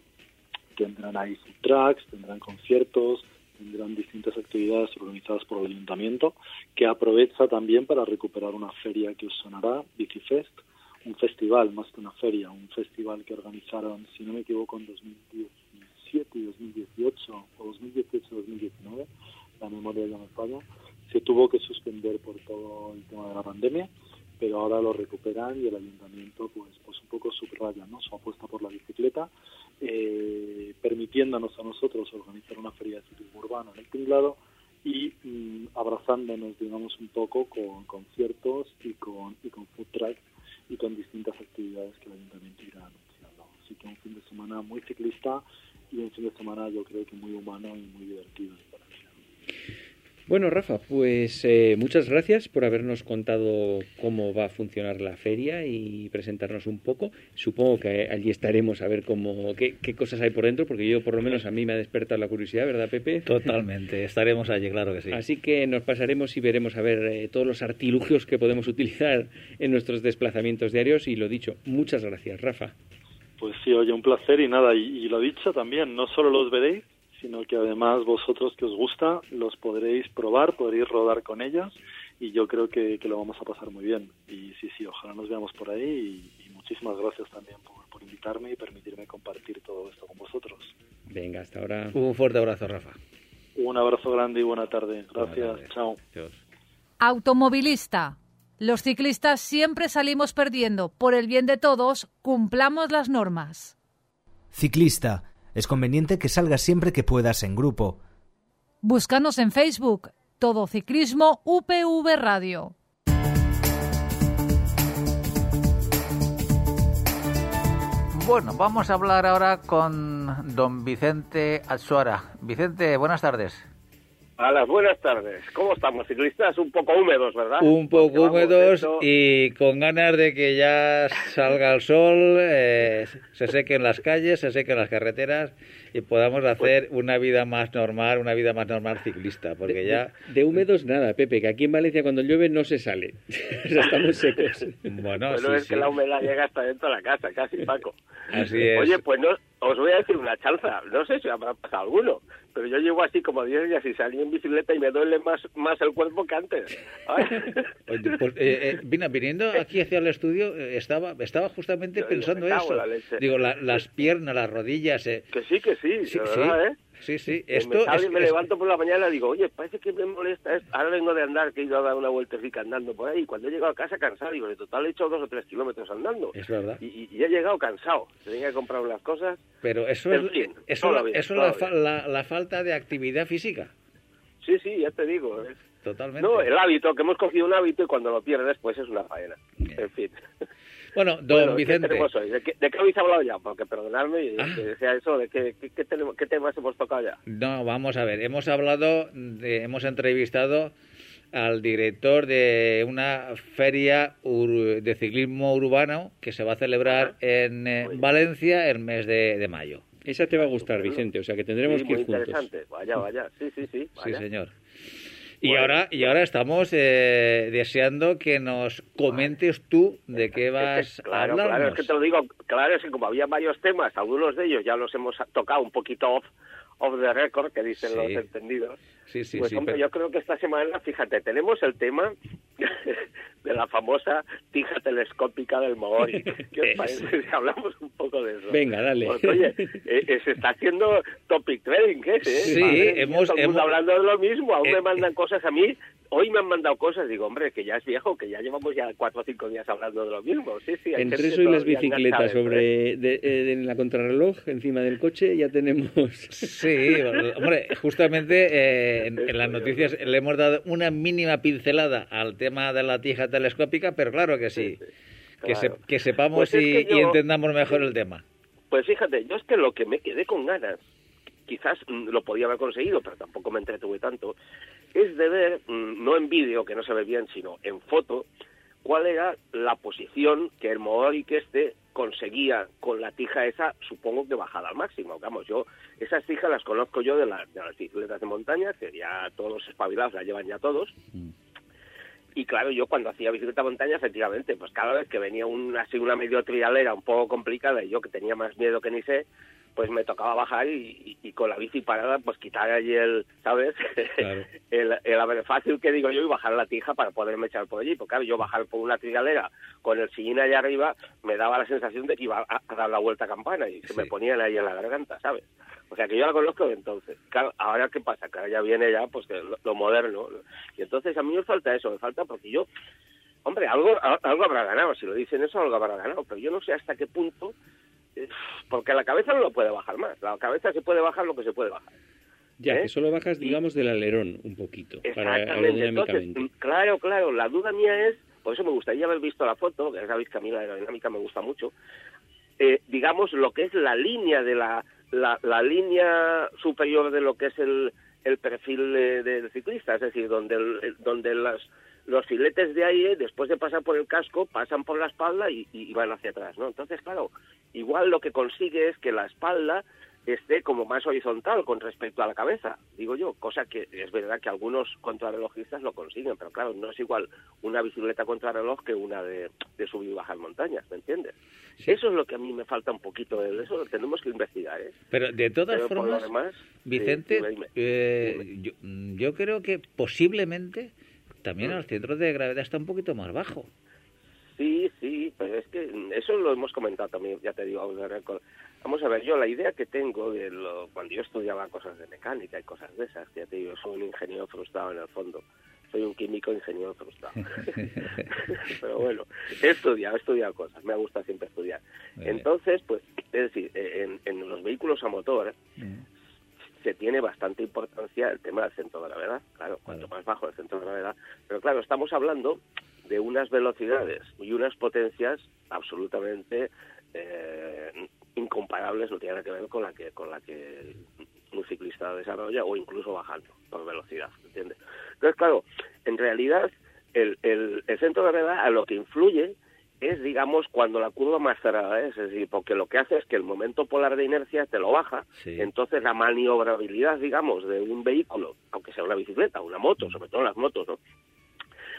tendrán ahí food trucks, tendrán conciertos, tendrán distintas actividades organizadas por el ayuntamiento, que aprovecha también para recuperar una feria que os sonará, Bicifest, un festival más que una feria, un festival que organizaron, si no me equivoco, en 2017 y 2018, o 2018-2019, la memoria me falla, se tuvo que suspender por todo el tema de la pandemia, pero ahora lo recuperan y el ayuntamiento pues pues un poco subraya ¿no? su apuesta por la bicicleta, eh, permitiéndonos a nosotros organizar una feria de ciclismo urbano en el tinglado y mm, abrazándonos digamos un poco con conciertos y con, y con food trucks y con distintas actividades que el ayuntamiento irá anunciando. Así que un fin de semana muy ciclista y un fin de semana yo creo que muy humano y muy divertido. Bueno, Rafa, pues eh, muchas gracias por habernos contado cómo va a funcionar la feria y presentarnos un poco. Supongo que allí estaremos a ver cómo qué, qué cosas hay por dentro, porque yo por lo menos a mí me ha despertado la curiosidad, ¿verdad, Pepe? Totalmente, estaremos allí, claro que sí. Así que nos pasaremos y veremos a ver eh, todos los artilugios que podemos utilizar en nuestros desplazamientos diarios y lo dicho, muchas gracias, Rafa. Pues sí, oye, un placer y nada, y, y lo dicho también, no solo los veréis, sino que además vosotros que os gusta los podréis probar, podréis rodar con ellas y yo creo que, que lo vamos a pasar muy bien. Y sí, sí, ojalá nos veamos por ahí y, y muchísimas gracias también por, por invitarme y permitirme compartir todo esto con vosotros. Venga, hasta ahora. Un fuerte abrazo, Rafa. Un abrazo grande y buena tarde. Gracias, chao. Adiós. Automovilista. Los ciclistas siempre salimos perdiendo. Por el bien de todos, cumplamos las normas. Ciclista. Es conveniente que salgas siempre que puedas en grupo. Búscanos en Facebook. Todo Ciclismo UPV Radio. Bueno, vamos a hablar ahora con don Vicente Atsuara. Vicente, buenas tardes. A las buenas tardes. ¿Cómo estamos, ciclistas? Un poco húmedos, ¿verdad? Un poco húmedos esto- y con ganas de que ya salga el sol, eh, se sequen las calles, se sequen las carreteras y podamos hacer una vida más normal, una vida más normal ciclista, porque ya, De húmedos nada, Pepe, que aquí en Valencia cuando llueve no se sale. Estamos secos. bueno, Bueno, sí, es sí, que la humedad llega hasta dentro de la casa, casi, Paco. así es. Oye, pues no, os voy a decir una chanza. No sé si habrá pasado alguno, pero yo llevo así como 10 días y salí en bicicleta y me duele más, más el cuerpo que antes. Pues, eh, eh, viniendo aquí hacia el estudio, eh, estaba, estaba justamente Yo pensando eso. la. Digo, la- las piernas, las rodillas. eh, que sí, que sí, sí, de sí, ¿eh? Sí, sí. Esto me es- y me es- levanto por la mañana y digo, oye, parece que me molesta esto. Ahora vengo de andar, que he ido a dar una vueltecita andando por ahí. Cuando he llegado a casa cansado, digo, de total he hecho dos o tres kilómetros andando. Es verdad. Y, y- y he llegado cansado. Tenía que comprar unas cosas. Pero eso es, eso, vida, eso la, la- la falta de actividad física. Sí, sí, ya te digo. es- Totalmente. No, el hábito, que hemos cogido un hábito y cuando lo pierdes, pues es una faena. Bien. En fin. Bueno, don Bueno, ¿qué Vicente. tenemos hoy? ¿De qué, de qué habéis hablado ya? Porque perdonadme, y Ah. que decía eso, ¿de qué, qué, qué tenemos- qué temas hemos tocado ya? No, vamos a ver. Hemos hablado, de- hemos entrevistado al director de una feria ur- de ciclismo urbano que se va a celebrar Ajá. en eh, Muy. Valencia el mes de, de mayo. Esa te va a gustar, Vicente, o sea que tendremos Sí, que muy ir juntos. interesante. Vaya, vaya. Sí, sí, sí. Sí, vaya. señor. Y Bueno. ahora, y ahora estamos eh, deseando que nos comentes tú de qué vas a claro, hablarnos. claro, es que te lo digo, claro, es que como había varios temas, algunos de ellos ya los hemos tocado un poquito off, of the record que dicen Sí. los entendidos. Sí, sí, pues sí. hombre, pero- yo creo que esta semana, fíjate, tenemos el tema de la famosa tija telescópica del Maori. ¿Qué os parece si hablamos un poco de eso? Venga, dale. Porque, oye, eh, eh, se está haciendo topic trading, ¿qué es? eh? Sí, Madre hemos- todo el mundo hemos- hablando de lo mismo, aún Eh, me mandan cosas a mí. Hoy me han mandado cosas, digo, hombre, que ya es viejo, que ya llevamos ya cuatro o cinco días hablando de lo mismo. Sí, sí, hay Entre eso y las bicicletas sobre de, de- en la contrarreloj encima del coche ya tenemos Sí, hombre, justamente eh, en, en las noticias le hemos dado una mínima pincelada al tema de la tija telescópica, pero claro que sí, que, se- que sepamos Pues es y, que yo- y entendamos mejor el tema. Pues fíjate, yo es que lo que me quedé con ganas, quizás mm, lo podía haber conseguido, pero tampoco me entretuve tanto, es de ver, mm, no en vídeo, que no se ve bien, sino en foto, cuál era la posición que que este conseguía con la tija esa, supongo que bajada al máximo. Vamos, yo esas tijas las conozco yo de, la- de las bicicletas de montaña, que ya todos los espabilados las llevan ya todos. Y claro, yo cuando hacía bicicleta de montaña, efectivamente, pues cada vez que venía un, así una medio trialera un poco complicada y yo que tenía más miedo que ni sé, pues me tocaba bajar y, y- y con la bici parada, pues quitar allí el, ¿sabes? Claro. el, el haber fácil que digo yo y bajar la tija para poderme echar por allí. Porque claro, yo bajar por una trialera con el sillín allá arriba me daba la sensación de que iba a, a dar la vuelta a campana y se me ponían ahí en la garganta, ¿sabes? O sea que yo la conozco de entonces. Claro, ahora qué pasa, que ahora ya viene ya pues que lo, lo moderno. Y entonces a mí me falta eso, me falta porque yo, hombre, algo, algo habrá ganado, si lo dicen eso, algo habrá ganado, pero yo no sé hasta qué punto, porque la cabeza no lo puede bajar más, la cabeza se puede bajar lo que se puede bajar. ya ¿Eh? que solo bajas digamos del alerón un poquito para Exactamente. Entonces, claro, claro, la duda mía es, por eso me gustaría haber visto la foto, que ya sabéis que a mí la aerodinámica me gusta mucho, eh, digamos, lo que es la línea de la, la, la línea superior de lo que es el, el perfil eh, del ciclista, es decir, donde, el- donde las, los filetes de aire, después de pasar por el casco, pasan por la espalda y, y van hacia atrás, ¿no? Entonces, claro, igual lo que consigue es que la espalda esté como más horizontal con respecto a la cabeza, digo yo, cosa que es verdad que algunos contrarrelojistas lo consiguen, pero claro, no es igual una bicicleta contrarreloj que una de, de subir y bajar montañas, ¿me entiendes? Sí. Eso es lo que a mí me falta un poquito, de eso lo tenemos que investigar, ¿eh? Pero de todas Pero formas, demás, Vicente, sí, dime, dime. eh, yo, yo creo que posiblemente también Mm. el centro de gravedad está un poquito más bajo. Sí, sí, pero es que eso lo hemos comentado también, ya te digo. Vamos a ver, yo la idea que tengo de lo, cuando yo estudiaba cosas de mecánica y cosas de esas, que ya te digo, soy un ingeniero frustrado en el fondo, soy un químico ingeniero frustrado. pero bueno, he estudiado, he estudiado cosas, me gusta siempre estudiar. Entonces, pues, es decir, en, en los vehículos a motor se tiene bastante importancia el tema del centro de gravedad, claro, cuanto más bajo el centro de gravedad. Pero claro, estamos hablando de unas velocidades y unas potencias absolutamente eh, incomparables, no tiene nada que ver con la que con la que un ciclista desarrolla o incluso bajando por velocidad, ¿entiendes? Entonces, claro, en realidad el, el, el centro de gravedad a lo que influye es, digamos, cuando la curva más cerrada es, es decir, porque lo que hace es que el momento polar de inercia te lo baja, Sí. entonces la maniobrabilidad, digamos, de un vehículo, aunque sea una bicicleta, una moto, sobre todo las motos, ¿no?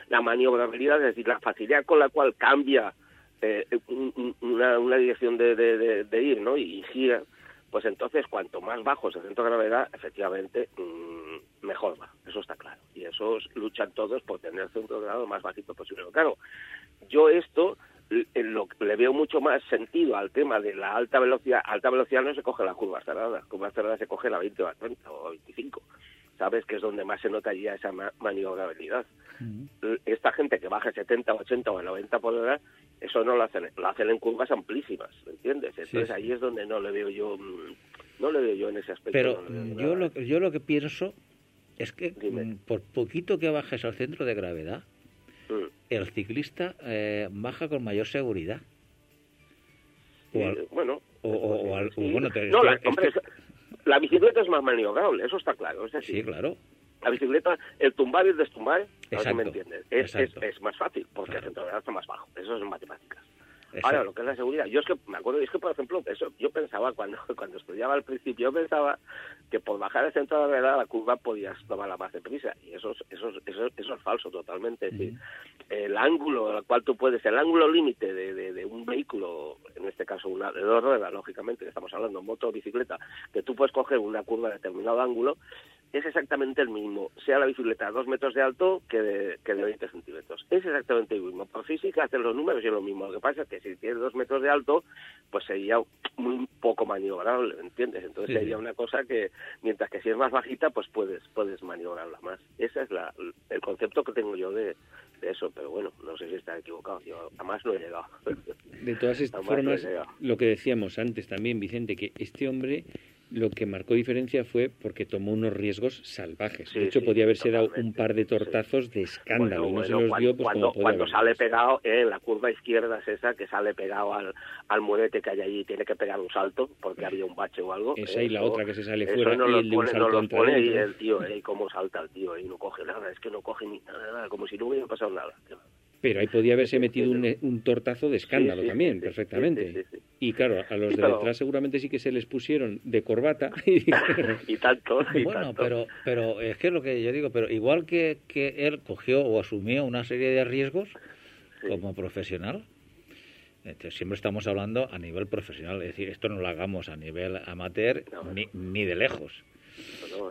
La maniobrabilidad, es decir, la facilidad con la cual cambia eh, un- un- una, una dirección de, de- de- de ir, ¿no? Y, gira, pues entonces cuanto más bajo es el centro de gravedad, efectivamente, mm, mejor va, eso está claro. Y esos luchan todos por tener el centro de gravedad más bajito posible. Pero claro, yo esto lo, le veo mucho más sentido al tema de la alta velocidad. Alta velocidad no se coge la curva cerrada, curva cerrada se coge la 20 o la 30 o 25. ¿Sabes? Que es donde más se nota ya esa ma- maniobrabilidad. L- Esta gente que baja 70, 80 o 90 por hora, eso no lo hacen, lo hacen en curvas amplísimas, ¿me entiendes? Entonces sí. ahí es donde no le veo yo, mm, no le veo yo en ese aspecto. Pero no yo lo, yo lo que pienso es que Dime. mm, por poquito que bajes al centro de gravedad, Mm. el ciclista eh, baja con mayor seguridad. O bueno, o- o- o al- bueno, te- no, la, estoy- hombre, estoy- la bicicleta es más maniobrable, eso está claro. Es decir, Sí, claro. La bicicleta, el tumbar y el destumbar, me entiendes, es, es, más fácil, porque Claro. el centro de gravedad está más bajo. Eso es en matemáticas. Ahora, lo que es la seguridad, yo es que me acuerdo, es que por ejemplo, eso yo pensaba cuando cuando estudiaba al principio, yo pensaba que por bajar el centro de la gravedad la curva podías tomarla más deprisa, y eso, es- eso, es- eso, eso es falso totalmente. Es decir, el ángulo al cual tú puedes, el ángulo límite de, de, de un vehículo, en este caso una de dos ruedas, lógicamente, que estamos hablando moto o bicicleta, que tú puedes coger una curva a determinado ángulo, es exactamente el mismo, sea la bicicleta a dos metros de alto que de, que de 20 centímetros. Es exactamente el mismo. Por física hacen los números es lo mismo. Lo que pasa es que si tienes dos metros de alto, pues sería muy poco maniobrable, ¿me ¿entiendes? Entonces Sí, sería una cosa que, mientras que si es más bajita, pues puedes puedes maniobrarla más. Ese es la, el concepto que tengo yo de, de eso, pero bueno, no sé si está equivocado. Yo jamás no he llegado. De todas estas formas, lo que decíamos antes también, Vicente, que este hombre lo que marcó diferencia fue porque tomó unos riesgos salvajes. Sí, de hecho, sí, podía haberse dado un par de sí. tortazos de escándalo y no Bueno, se bueno, los dio pues cuando, como podía cuando sale pegado eh, la curva izquierda es esa que sale pegado al, al murete que hay allí y tiene que pegar un salto porque había un bache o algo. Esa eh, y la otra que se sale fuera no y lo el de un pone, no salto entra pone y el tío, eh, cómo salta el tío y no coge nada, es que no coge ni nada, nada, como si no hubiera pasado nada. Pero ahí podía haberse metido un, un tortazo de escándalo Sí, sí, también, sí, perfectamente. Y claro, a los de pero- detrás seguramente sí que se les pusieron de corbata y tanto, y Bueno, tanto. pero, pero es que es lo que yo digo, pero igual que, que él cogió o asumió una serie de riesgos como profesional, entonces, siempre estamos hablando a nivel profesional, es decir, esto no lo hagamos a nivel amateur No, ni, ni de lejos.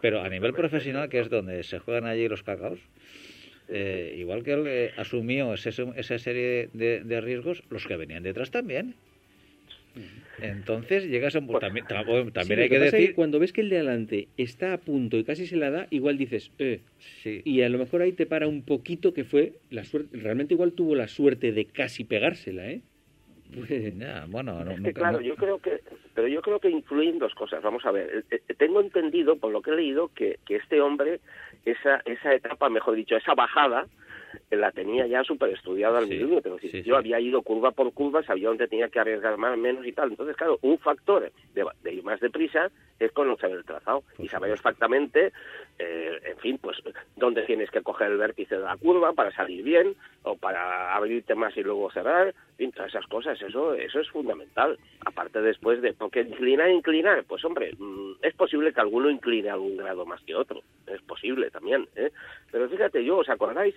Pero a nivel profesional, que es donde se juegan allí los cacaos, eh, igual que él eh, asumió ese- esa serie de, de riesgos, los que venían detrás también. Entonces llegas a un punto. También, Sí, hay que es decir. cuando ves que el de adelante está a punto y casi se la da, igual dices, eh, Sí, y a lo mejor ahí te para un poquito que fue la suerte, realmente igual tuvo la suerte de casi pegársela, ¿eh? Pues- ya, bueno, no- Es que, claro, no- yo creo que, pero yo creo que influyen dos cosas. Vamos a ver, eh, eh, tengo entendido por lo que he leído que, que este hombre, esa, esa etapa, mejor dicho, esa bajada, la tenía ya súper estudiada al Sí, milímetro. Es decir, sí, yo sí. había ido curva por curva, sabía dónde tenía que arriesgar más, menos y tal. Entonces, claro, un factor de, de ir más deprisa es conocer el trazado Por y saber exactamente, eh, en fin, pues dónde tienes que coger el vértice de la curva para salir bien o para abrirte más y luego cerrar. En fin, todas esas cosas, eso, eso es fundamental. Aparte después de, porque inclinar, inclinar, pues hombre, mm, es posible que alguno incline algún grado más que otro, es posible también, ¿eh? Pero fíjate, yo, ¿os acordáis?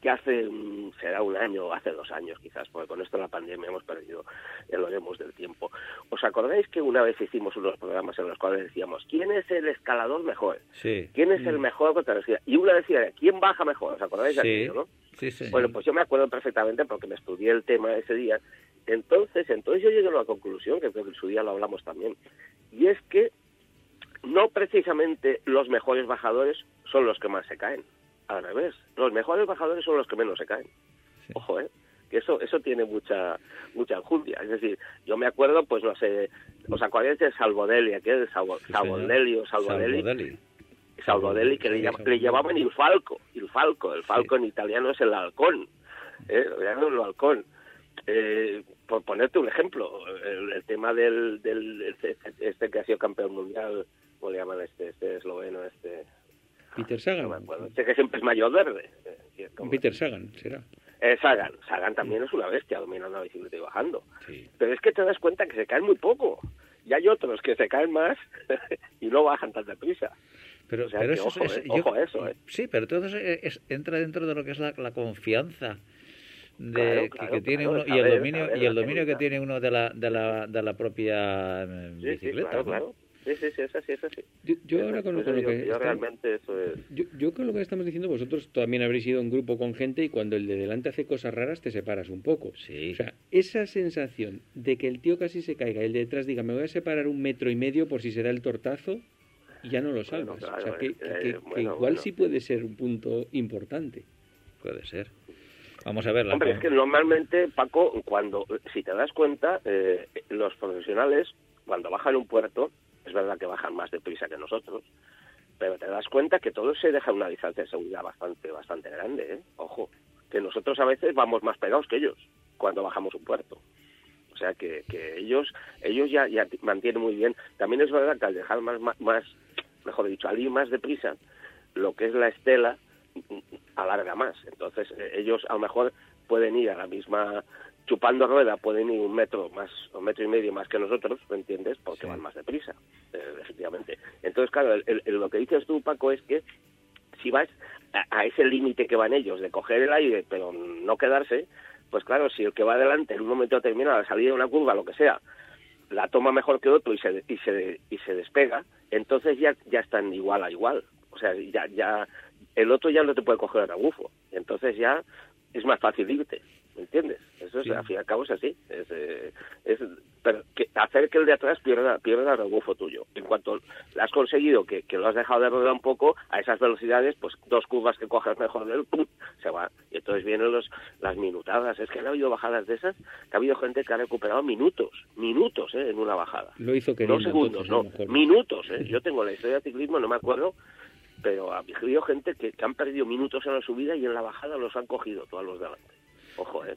Que hace, mm, será un año o hace dos años quizás, porque con esto la pandemia hemos perdido el oremos del tiempo. ¿Os acordáis que una vez hicimos unos programas en los cuales decíamos, ¿quién es el escalador mejor? Sí, ¿Quién es el mejor contra la velocidad? Y una decía, ¿quién baja mejor? ¿Os acordáis de aquello, no? sí, sí. Bueno, pues yo me acuerdo perfectamente porque me estudié el tema ese día. Entonces, entonces yo llegué a una conclusión, que creo que en su día lo hablamos también, y es que no precisamente los mejores bajadores son los que más se caen. Al revés, los mejores bajadores son los que menos se caen. Sí. Ojo, ¿eh? Que eso, eso tiene mucha mucha enjundia. Es decir, yo me acuerdo, pues no sé, ¿os acordáis de Salvodelli? Aquel Salvo, Sí. Salvodelli o Salvodelli? Salvodelli. Salvodelli, que le, Sí, llama- Salvodelli. le llamaban il falco, il falco, el falco en italiano es el halcón, ¿eh? el halcón. Eh, por ponerte un ejemplo, el, el tema del, del este, este que ha sido campeón mundial, ¿cómo le llaman este, este esloveno, este, Peter no Sagan. me acuerdo, este que siempre es mayor verde, sí, Peter Sagan, será. eh, Sagan, Sagan también es una bestia dominando la bicicleta y bajando, Sí. pero es que te das cuenta que se caen muy poco, y hay otros que se caen más y no bajan tan deprisa. Pero, O sea pero eso, ojo, es- eh, yo- ojo a eso, eh. Sí, pero todo eso es- entra dentro de lo que es la, la confianza de Claro, que- claro, que, tiene claro, uno y el dominio saber y el dominio que tiene uno de la de la, de la propia Sí, sí, bicicleta. claro, ¿no? claro. Sí, sí, sí, es así, es así. Yo, yo Eso- ahora con, lo yo- que yo está- realmente eso es... yo, yo con lo que estamos diciendo, vosotros también habréis ido en grupo con gente y cuando el de delante hace cosas raras te separas un poco. Sí. O sea, esa sensación de que el tío casi se caiga y el de detrás diga, me voy a separar un metro y medio por si se da el tortazo, ya no lo salvas. claro, o sea, que, eh, igual bueno. sí puede ser un punto importante. Puede ser. Vamos a ver. la Hombre, es que normalmente, Paco, cuando, si te das cuenta, eh, los profesionales, cuando bajan un puerto, es verdad que bajan más deprisa que nosotros, pero te das cuenta que todos se deja una distancia de seguridad bastante, bastante grande, ¿eh? Ojo, que nosotros a veces vamos más pegados que ellos cuando bajamos un puerto. O sea que, que ellos ellos ya, ya mantienen muy bien. También es verdad que al dejar más, más, más, mejor dicho, al ir más deprisa, lo que es la estela mm, alarga más. Entonces eh, ellos a lo mejor pueden ir a la misma chupando rueda pueden ir un metro más, un metro y medio más que nosotros, ¿me entiendes? Porque van más deprisa, eh, efectivamente. Entonces, claro, lo que dices tú, Paco, es que si vas a, ese límite que van ellos de coger el aire pero no quedarse, pues claro, si el que va adelante en un momento determinado, a la salida de una curva, lo que sea, la toma mejor que otro y se, y se, y se despega, entonces ya, ya están igual a igual. O sea, ya, ya, el otro ya no te puede coger el rebufo. Entonces ya es más fácil irte. ¿Me entiendes? Eso es, al fin y al cabo es así. Es, eh, es pero que hacer que el de atrás pierda, pierda el rebufo tuyo. En cuanto lo has conseguido que, que, lo has dejado de rodar un poco, a esas velocidades, pues dos curvas que coges mejor del pum, se va. Y entonces vienen los, las minutadas. Es que han habido bajadas de esas, que ha habido gente que ha recuperado minutos, minutos ¿eh? en una bajada. Lo hizo que No segundos, no, minutos. ¿eh? Yo tengo la historia de ciclismo, no me acuerdo, pero ha habido gente que, que han perdido minutos en la subida y en la bajada los han cogido todos los delante. Ojo, ¿eh?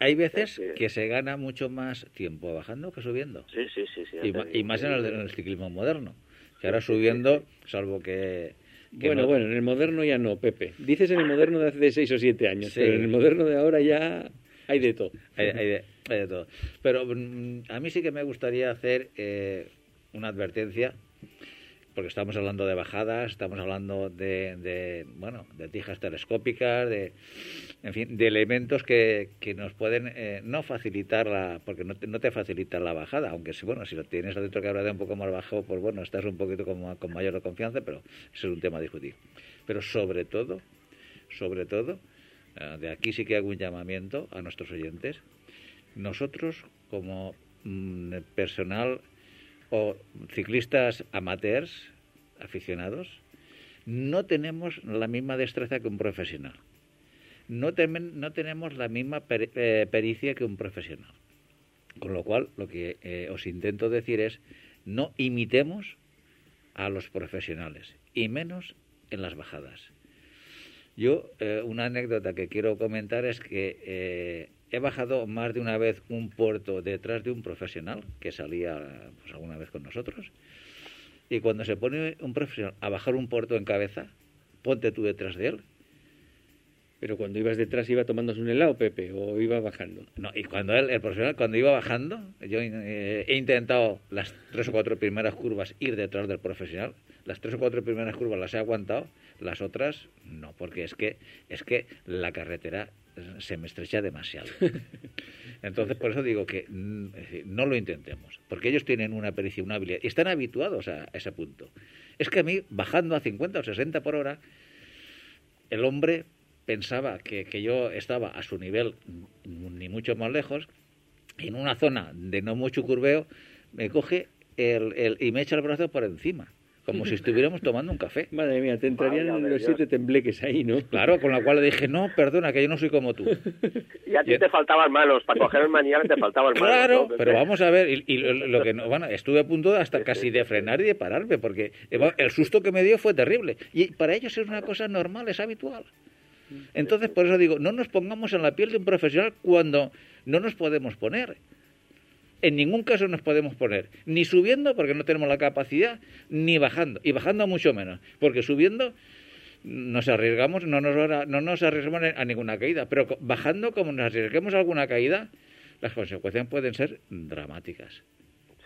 Hay, veces que... se gana mucho más tiempo bajando que subiendo. Sí, sí, sí. y, más en el, ciclismo moderno. Que ahora subiendo, salvo que... bueno, bueno, en el moderno ya no, Pepe. Dices en el moderno de hace seis o siete años, pero en el moderno de ahora ya hay de todo. Hay, de, todo. Pero mm, a mí sí que me gustaría hacer eh, una advertencia porque estamos hablando de bajadas, estamos hablando de, bueno, de tijas telescópicas, de, en fin, de elementos que, que nos pueden eh, no facilitar la, porque no te, no te facilitan la bajada, aunque si, bueno, si lo tienes adentro que habrá de un poco más bajo, pues bueno, estás un poquito con, con mayor confianza, pero eso es un tema a discutir. Pero sobre todo, sobre todo, eh, de aquí sí que hago un llamamiento a nuestros oyentes. Nosotros, como mm, personal o ciclistas amateurs, aficionados, no tenemos la misma destreza que un profesional. No, no tenemos la misma eh, pericia que un profesional. Con lo cual, lo que eh, os intento decir es, no imitemos a los profesionales, y menos en las bajadas. Yo, eh, una anécdota que quiero comentar es que he bajado más de una vez un puerto detrás de un profesional que salía pues, alguna vez con nosotros. Y cuando se pone un profesional a bajar un puerto en cabeza, ponte tú detrás de él. Pero cuando ibas detrás iba tomándose un helado, Pepe, o iba bajando. No, y cuando él, el profesional, cuando iba bajando, yo eh, he intentado las tres o cuatro primeras curvas ir detrás del profesional. Las tres o cuatro primeras curvas las he aguantado, las otras no, porque es que es que la carretera se me estrecha demasiado. Entonces, por eso digo que mm, no lo intentemos, porque ellos tienen una pericia, una habilidad, y están habituados a, ese punto. Es que a mí, bajando a 50 o 60 por hora, el hombre pensaba que, que yo estaba a su nivel, ni mucho más lejos, en una zona de no mucho curveo, me coge el, el, y me echa el brazo por encima como si estuviéramos tomando un café. Madre mía, te entrarían los siete tembleques ahí, ¿no? Claro, con lo cual le dije, no, perdona, que yo no soy como tú. Y a ti te faltaban manos, para coger el mañana te faltaban manos. Claro, pero vamos a ver, y, lo, que no, bueno, estuve a punto hasta casi de frenar y de pararme, porque el susto que me dio fue terrible. Y para ellos es una cosa normal, es habitual. Entonces, por eso digo, no nos pongamos en la piel de un profesional cuando no nos podemos poner en ningún caso nos podemos poner ni subiendo porque no tenemos la capacidad, ni bajando, y bajando mucho menos, porque subiendo nos arriesgamos, no nos, no nos arriesgamos a ninguna caída, pero bajando como nos arriesguemos a alguna caída, las consecuencias pueden ser dramáticas.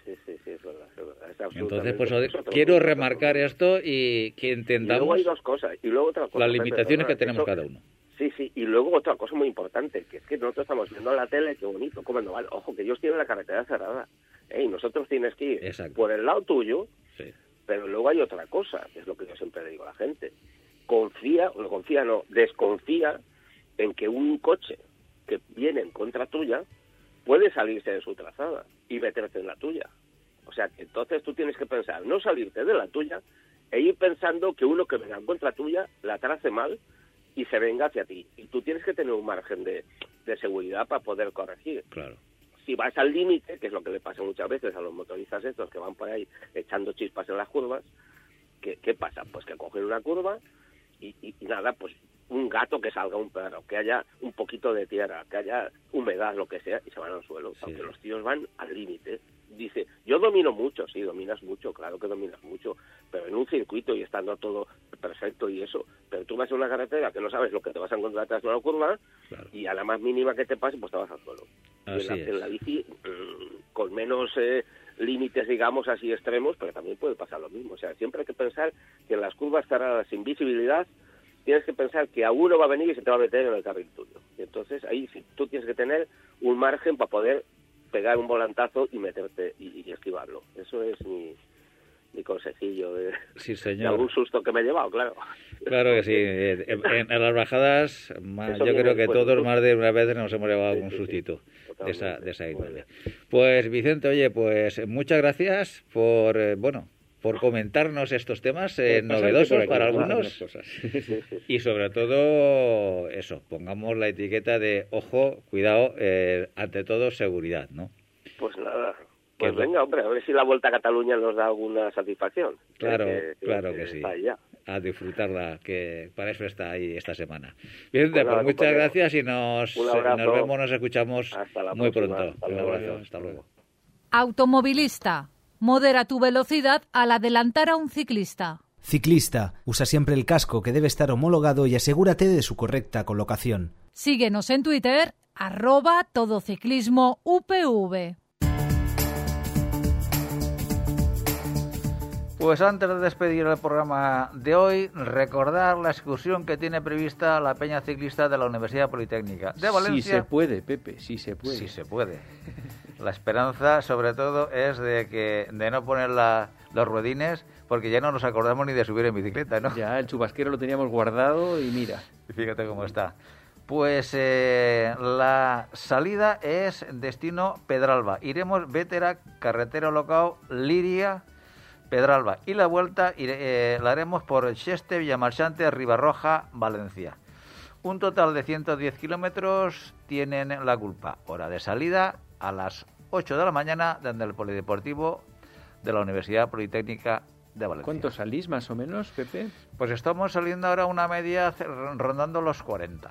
Sí, sí, sí, es verdad. Entonces, pues quiero remarcar esto y que entendamos y luego hay dos cosas. Y luego otra cosa, las limitaciones que tenemos cada uno. Sí, sí, y luego otra cosa muy importante, que es que nosotros estamos viendo la tele, qué bonito, cómo no vale. Ojo, que ellos tienen la carretera cerrada. y nosotros tienes que ir por el lado tuyo, pero luego hay otra cosa, que es lo que yo siempre le digo a la gente. Confía, no confía, no, desconfía en que un coche que viene en contra tuya puede salirse de su trazada y meterse en la tuya. O sea, que entonces tú tienes que pensar, no salirte de la tuya e ir pensando que uno que venga en contra tuya la trace mal y se venga hacia ti. Y tú tienes que tener un margen de, de seguridad para poder corregir. Claro. Si vas al límite, que es lo que le pasa muchas veces a los motoristas estos que van por ahí echando chispas en las curvas, ¿qué, qué pasa? Pues que cogen una curva y, y, nada, pues un gato que salga un perro, que haya un poquito de tierra, que haya humedad, lo que sea, y se van al suelo. Aunque los tíos van al límite. Dice, yo domino mucho, sí, dominas mucho, claro que dominas mucho, pero en un circuito y estando todo perfecto y eso. Pero tú vas a una carretera que no sabes lo que te vas a encontrar tras una curva y a la más mínima que te pase, pues te vas al suelo. en la, bici, mm, con menos eh, límites, digamos, así extremos, pero también puede pasar lo mismo. O sea, siempre hay que pensar que en las curvas cerradas sin visibilidad tienes que pensar que a uno va a venir y se te va a meter en el carril tuyo. Entonces ahí sí, tú tienes que tener un margen para poder pegar un volantazo y meterte y, esquivarlo. Eso es mi, mi consejillo de, sí, señor. algún susto que me he llevado, claro. Claro que sí. Eh, en, las bajadas, yo creo que todos más de una vez nos hemos llevado algún sustito de esa, de esa índole. Pues Vicente, oye, pues muchas gracias por, eh, bueno, por comentarnos estos temas eh, novedosos para algunos. y sobre todo eso pongamos la etiqueta de ojo cuidado eh, ante todo seguridad no pues nada. Pues venga hombre a ver si la vuelta a Cataluña nos da alguna satisfacción. Claro claro que, sí. a disfrutarla que para eso está ahí esta semana. Bien pues, muchas gracias y nos, nos vemos nos escuchamos muy pronto. un abrazo hasta luego. Automovilista Modera tu velocidad al adelantar a un ciclista. Ciclista, usa siempre el casco que debe estar homologado y asegúrate de su correcta colocación. Síguenos en Twitter, arroba todociclismo UPV. Pues antes de despedir el programa de hoy, recordar la excursión que tiene prevista la Peña Ciclista de la Universidad Politécnica de Valencia. Si se puede, Pepe, si se puede. Si se puede. La esperanza, sobre todo, es de que de no poner los ruedines, porque ya no nos acordamos ni de subir en bicicleta, ¿no? Ya, el chubasquero lo teníamos guardado y mira. Fíjate cómo está. Pues eh, la salida es destino Pedralba. Iremos Vétera, carretera local, Liria, Pedralba. Y la vuelta eh, la haremos por Cheste, Villamarchante, Ribarroja, Valencia. Un total de 110 kilómetros tienen la culpa. Hora de salida a las 8 de la mañana desde el Polideportivo de la Universidad Politécnica de Valencia. ¿Cuánto salís más o menos, Pepe? Pues estamos saliendo ahora una media rondando los 40.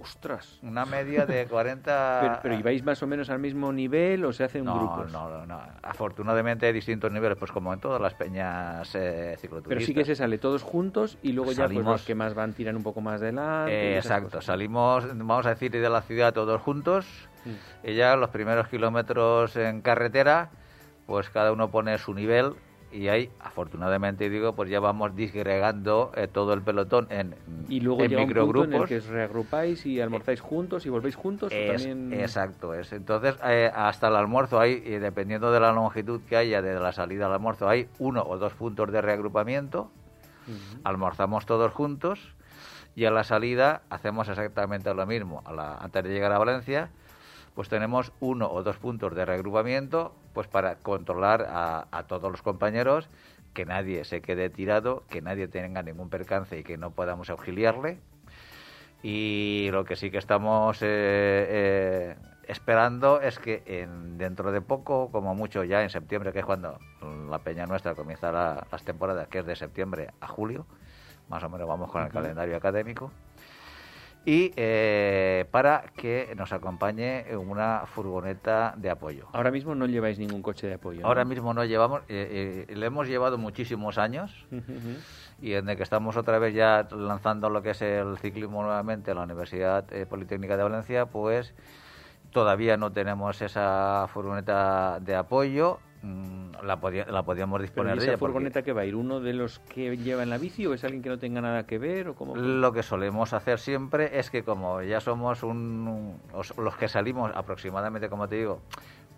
Ostras. Una media de 40... pero, ¿y vais más o menos al mismo nivel o se hacen no, grupos? No, no, no. Afortunadamente hay distintos niveles, pues como en todas las peñas eh, cicloturistas. Pero sí que se sale todos juntos y luego ya pues, los que más van tiran un poco más de Eh, exacto. Salimos, vamos a decir, de la ciudad todos juntos y ya los primeros kilómetros en carretera, pues cada uno pone su nivel y ahí, afortunadamente digo, pues ya vamos disgregando eh, todo el pelotón en, y luego en microgrupos. en el que os reagrupáis y almorzáis juntos y volvéis juntos. Exacto, es. Entonces, eh, hasta el almuerzo hay, y dependiendo de la longitud que haya de la salida al almuerzo, hay uno o dos puntos de reagrupamiento. Almorzamos todos juntos y a la salida hacemos exactamente lo mismo. A la, antes de llegar a Valencia, pues tenemos uno o dos puntos de reagrupamiento pues para controlar a, todos los compañeros, que nadie se quede tirado, que nadie tenga ningún percance y que no podamos auxiliarle. Y lo que sí que estamos eh, eh, esperando es que en, dentro de poco, como mucho ya en septiembre, que es cuando la peña nuestra comienza las temporadas, que es de septiembre a julio, más o menos vamos con el calendario académico, y eh, para que nos acompañe una furgoneta de apoyo. Ahora mismo no lleváis ningún coche de apoyo. Ahora mismo no llevamos, eh, eh, le hemos llevado muchísimos años y desde que estamos otra vez ya lanzando lo que es el ciclismo nuevamente en la Universidad Politécnica de Valencia, pues todavía no tenemos esa furgoneta de apoyo Mm, la, la podíamos disponer de esa furgoneta que va a ir uno de los que lleva en la bici o es alguien que no tenga nada que ver o cómo lo que solemos hacer siempre es que como ya somos un, los que salimos aproximadamente como te digo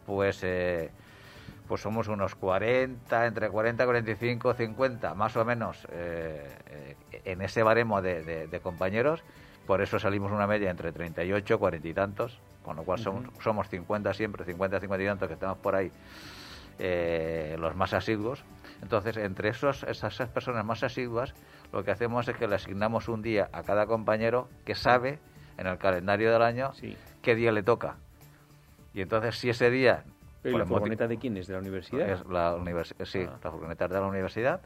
pues eh, pues somos unos 40 entre 40 45 50 más o menos eh, eh, en ese baremo de, compañeros. Por eso salimos una media entre 38 40 y tantos con lo cual somos, somos 50 siempre 50 50 y tantos que estamos por ahí eh, los más asiduos. Entonces, entre esos, esas personas más asiduas, lo que hacemos es que le asignamos un día a cada compañero que sabe en el calendario del año qué día le toca. Y entonces, si ese día... ¿Y la furgoneta de quién es? ¿De la universidad? Es la sí, ah. la furgoneta de la universidad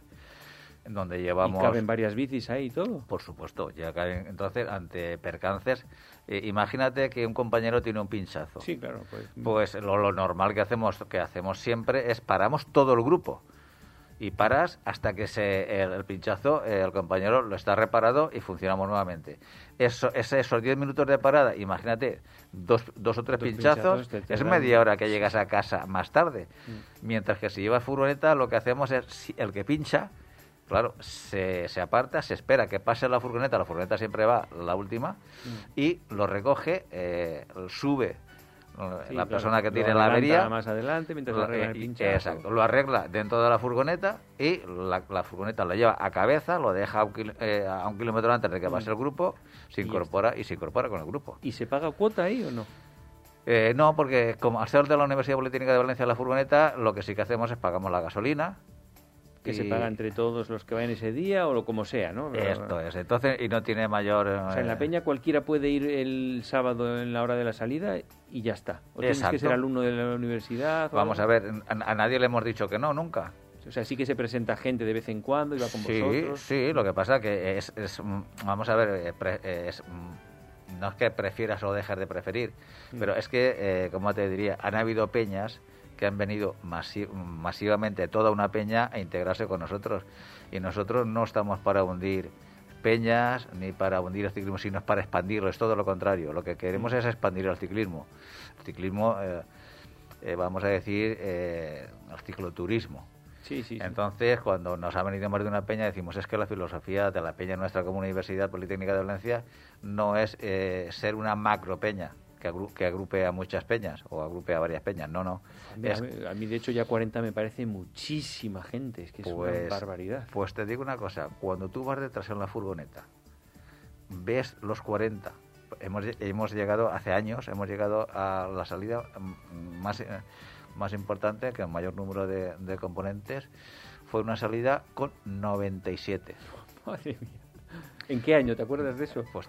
donde llevamos... ¿Y caben varias bicis ahí y todo? Por supuesto, ya caben. Entonces, ante percances, eh, imagínate que un compañero tiene un pinchazo. Sí, claro. Pues, pues lo, normal que hacemos, que hacemos siempre es paramos todo el grupo. y paras hasta que se, el, pinchazo, el compañero lo está reparado y funcionamos nuevamente. Eso, esos 10 minutos de parada, imagínate, dos, dos o tres pinchazos, es media hora que llegas a casa más tarde. Mm. Mientras que si llevas furgoneta, lo que hacemos es, el que pincha, claro, se, se aparta, se espera que pase la furgoneta, la furgoneta siempre va la última, mm. y lo recoge, eh, sube la persona que tiene la avería más adelante mientras lo, arregla el pinchazo. exacto lo arregla dentro de la furgoneta y la, furgoneta lo lleva a cabeza lo deja a un, eh, a un kilómetro antes de que pase el grupo se incorpora y, se incorpora con el grupo. Y se paga cuota ahí o no eh, no porque como al ser de la Universidad Politécnica de Valencia la furgoneta lo que sí que hacemos es pagamos la gasolina que se paga entre todos los que vayan ese día o lo como sea, ¿no? Esto es. Entonces, y no tiene mayor... O sea, en la eh, Peña cualquiera puede ir el sábado en la hora de la salida y ya está. O tienes que ser alumno de la universidad. Vamos a ver, a, nadie le hemos dicho que no, nunca. O sea, sí que se presenta gente de vez en cuando y va con sí, vosotros. Sí, lo que pasa que es, es vamos a ver, eh, es, no es que prefieras o dejes de preferir, mm. pero es que, eh, como te diría, han habido peñas que han venido masivamente toda una peña a integrarse con nosotros. Y nosotros no estamos para hundir peñas ni para hundir el ciclismo, sino para expandirlo. Es todo lo contrario. Lo que queremos es expandir el ciclismo. El ciclismo, eh, eh, vamos a decir, eh, el cicloturismo. Sí, sí, Entonces, cuando nos ha venido más de una peña, decimos es que la filosofía de la peña nuestra como Universidad Politécnica de Valencia no es ser una macro peña, que, agrupe a muchas peñas o agrupe a varias peñas. No, no. A mí, de hecho, ya 40 me parece muchísima gente. Es que es una pues, barbaridad. Pues te digo una cosa. Cuando tú vas detrás en la furgoneta, ves los 40. Hemos, hemos llegado, hace años, hemos llegado a la salida más, más importante, que el mayor número de, de componentes, fue una salida con 97. Madre mía. ¿En qué año? ¿Te acuerdas de eso? Pues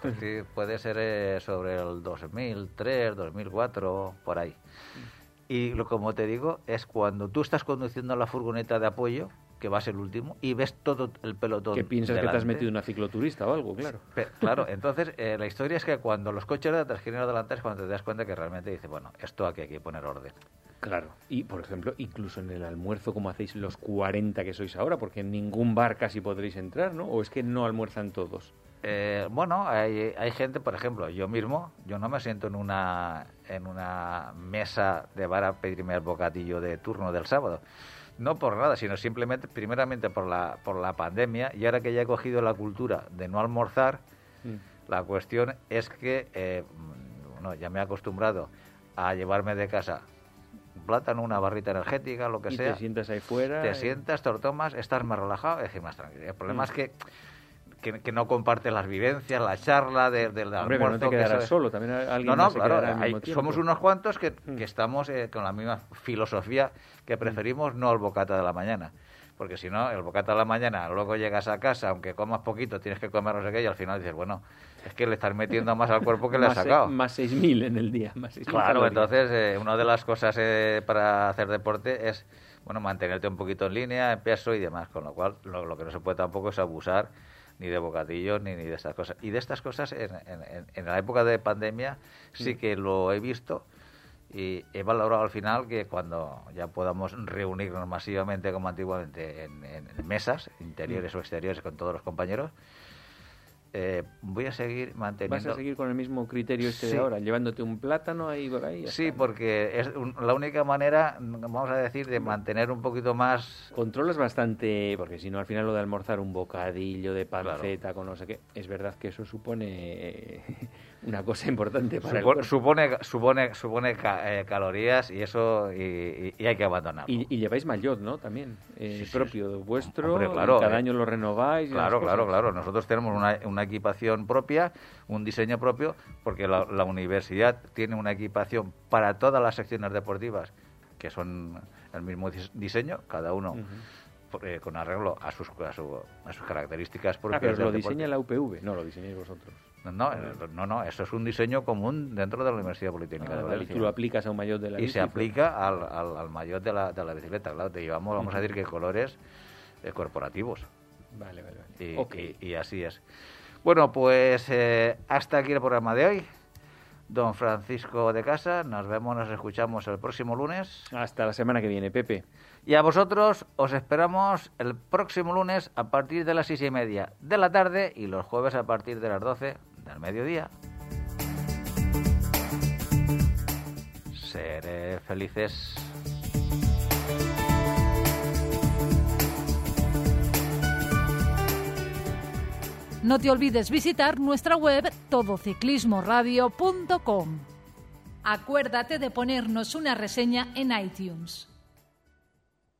puede ser eh, sobre el 2003, 2004, por ahí. Y lo como te digo, es cuando tú estás conduciendo la furgoneta de apoyo, que va a ser el último, y ves todo el pelotón. Que piensas que te has metido una cicloturista o algo, claro. claro, entonces eh, la historia es que cuando los coches de atrás quieren adelantar es cuando te das cuenta que realmente dice, bueno, esto aquí hay que poner orden. Claro. Y, por ejemplo, incluso en el almuerzo, como hacéis los 40 que sois ahora, porque en ningún bar casi podréis entrar, ¿no? ¿O es que no almuerzan todos? Eh, bueno, hay, hay, gente, por ejemplo, yo mismo, yo no me siento en una, en una mesa de bar a pedirme el bocadillo de turno del sábado. No por nada, sino simplemente, primeramente por la, por la pandemia, y ahora que ya he cogido la cultura de no almorzar, mm. la cuestión es que, eh, bueno, ya me he acostumbrado a llevarme de casa plátano, una barrita energética, lo que y sea. te sientas ahí fuera. Te sientas, te lo tomas, estás más relajado, es decir, más tranquilo. El problema es que, que, no compartes las vivencias, la charla de, del Hombre, no te quedarás solo, también alguien No, no, claro, somos unos cuantos que, que estamos eh, con la misma filosofía que preferimos no al bocata de la mañana. Porque si no, el bocata de la mañana, luego llegas a casa, aunque comas poquito, tienes que comer no sé qué, y al final dices, bueno, es que le estás metiendo más al cuerpo que le has sacado. Más 6.000 en el día. Más claro, entonces eh, una de las cosas eh, para hacer deporte es bueno mantenerte un poquito en línea, en peso y demás, con lo cual lo, que no se puede tampoco es abusar ni de bocadillos ni, ni de estas cosas. Y de estas cosas en, en, la época de pandemia sí mm. que lo he visto y he valorado al final que cuando ya podamos reunirnos masivamente como antiguamente en, en mesas interiores mm. o exteriores con todos los compañeros, eh, voy a seguir manteniendo... ¿Vas a seguir con el mismo criterio este de ahora, llevándote un plátano ahí por ahí? Sí, porque es la única manera, vamos a decir, de mantener un poquito más... Controlas bastante, porque si no al final lo de almorzar un bocadillo de panceta con no sé qué, es verdad que eso supone una cosa importante para el Supone, supone, supone eh, calorías y eso y, hay que abandonarlo. Y, lleváis maillot, ¿no? También, eh, propio vuestro, claro, cada eh. año lo renováis. Claro, claro, claro. Nosotros tenemos una, una, equipación propia, un diseño propio, porque la, la universidad tiene una equipación para todas las secciones deportivas que son el mismo diseño, cada uno con arreglo a sus, a, sus características propias. Ah, pero lo diseña la UPV, no lo diseñáis vosotros. No, no, no, esto es un diseño común dentro de la Universidad Politécnica de ah, Valencia. Y tú lo aplicas a un mayor de la Y se aplica al, al, al de la, de la, bicicleta, claro. Te llevamos, vamos a decir, que colores eh, corporativos. Vale, vale, vale. Y, y, así es. Bueno, pues eh, hasta aquí el programa de hoy. Don Francisco de Casa, nos vemos, nos escuchamos el próximo lunes. Hasta la semana que viene, Pepe. Y a vosotros os esperamos el próximo lunes a partir de las seis y media de la tarde y los jueves a partir de las doce del mediodía. Seré felices. No te olvides visitar nuestra web todociclismoradio.com. Acuérdate de ponernos una reseña en iTunes.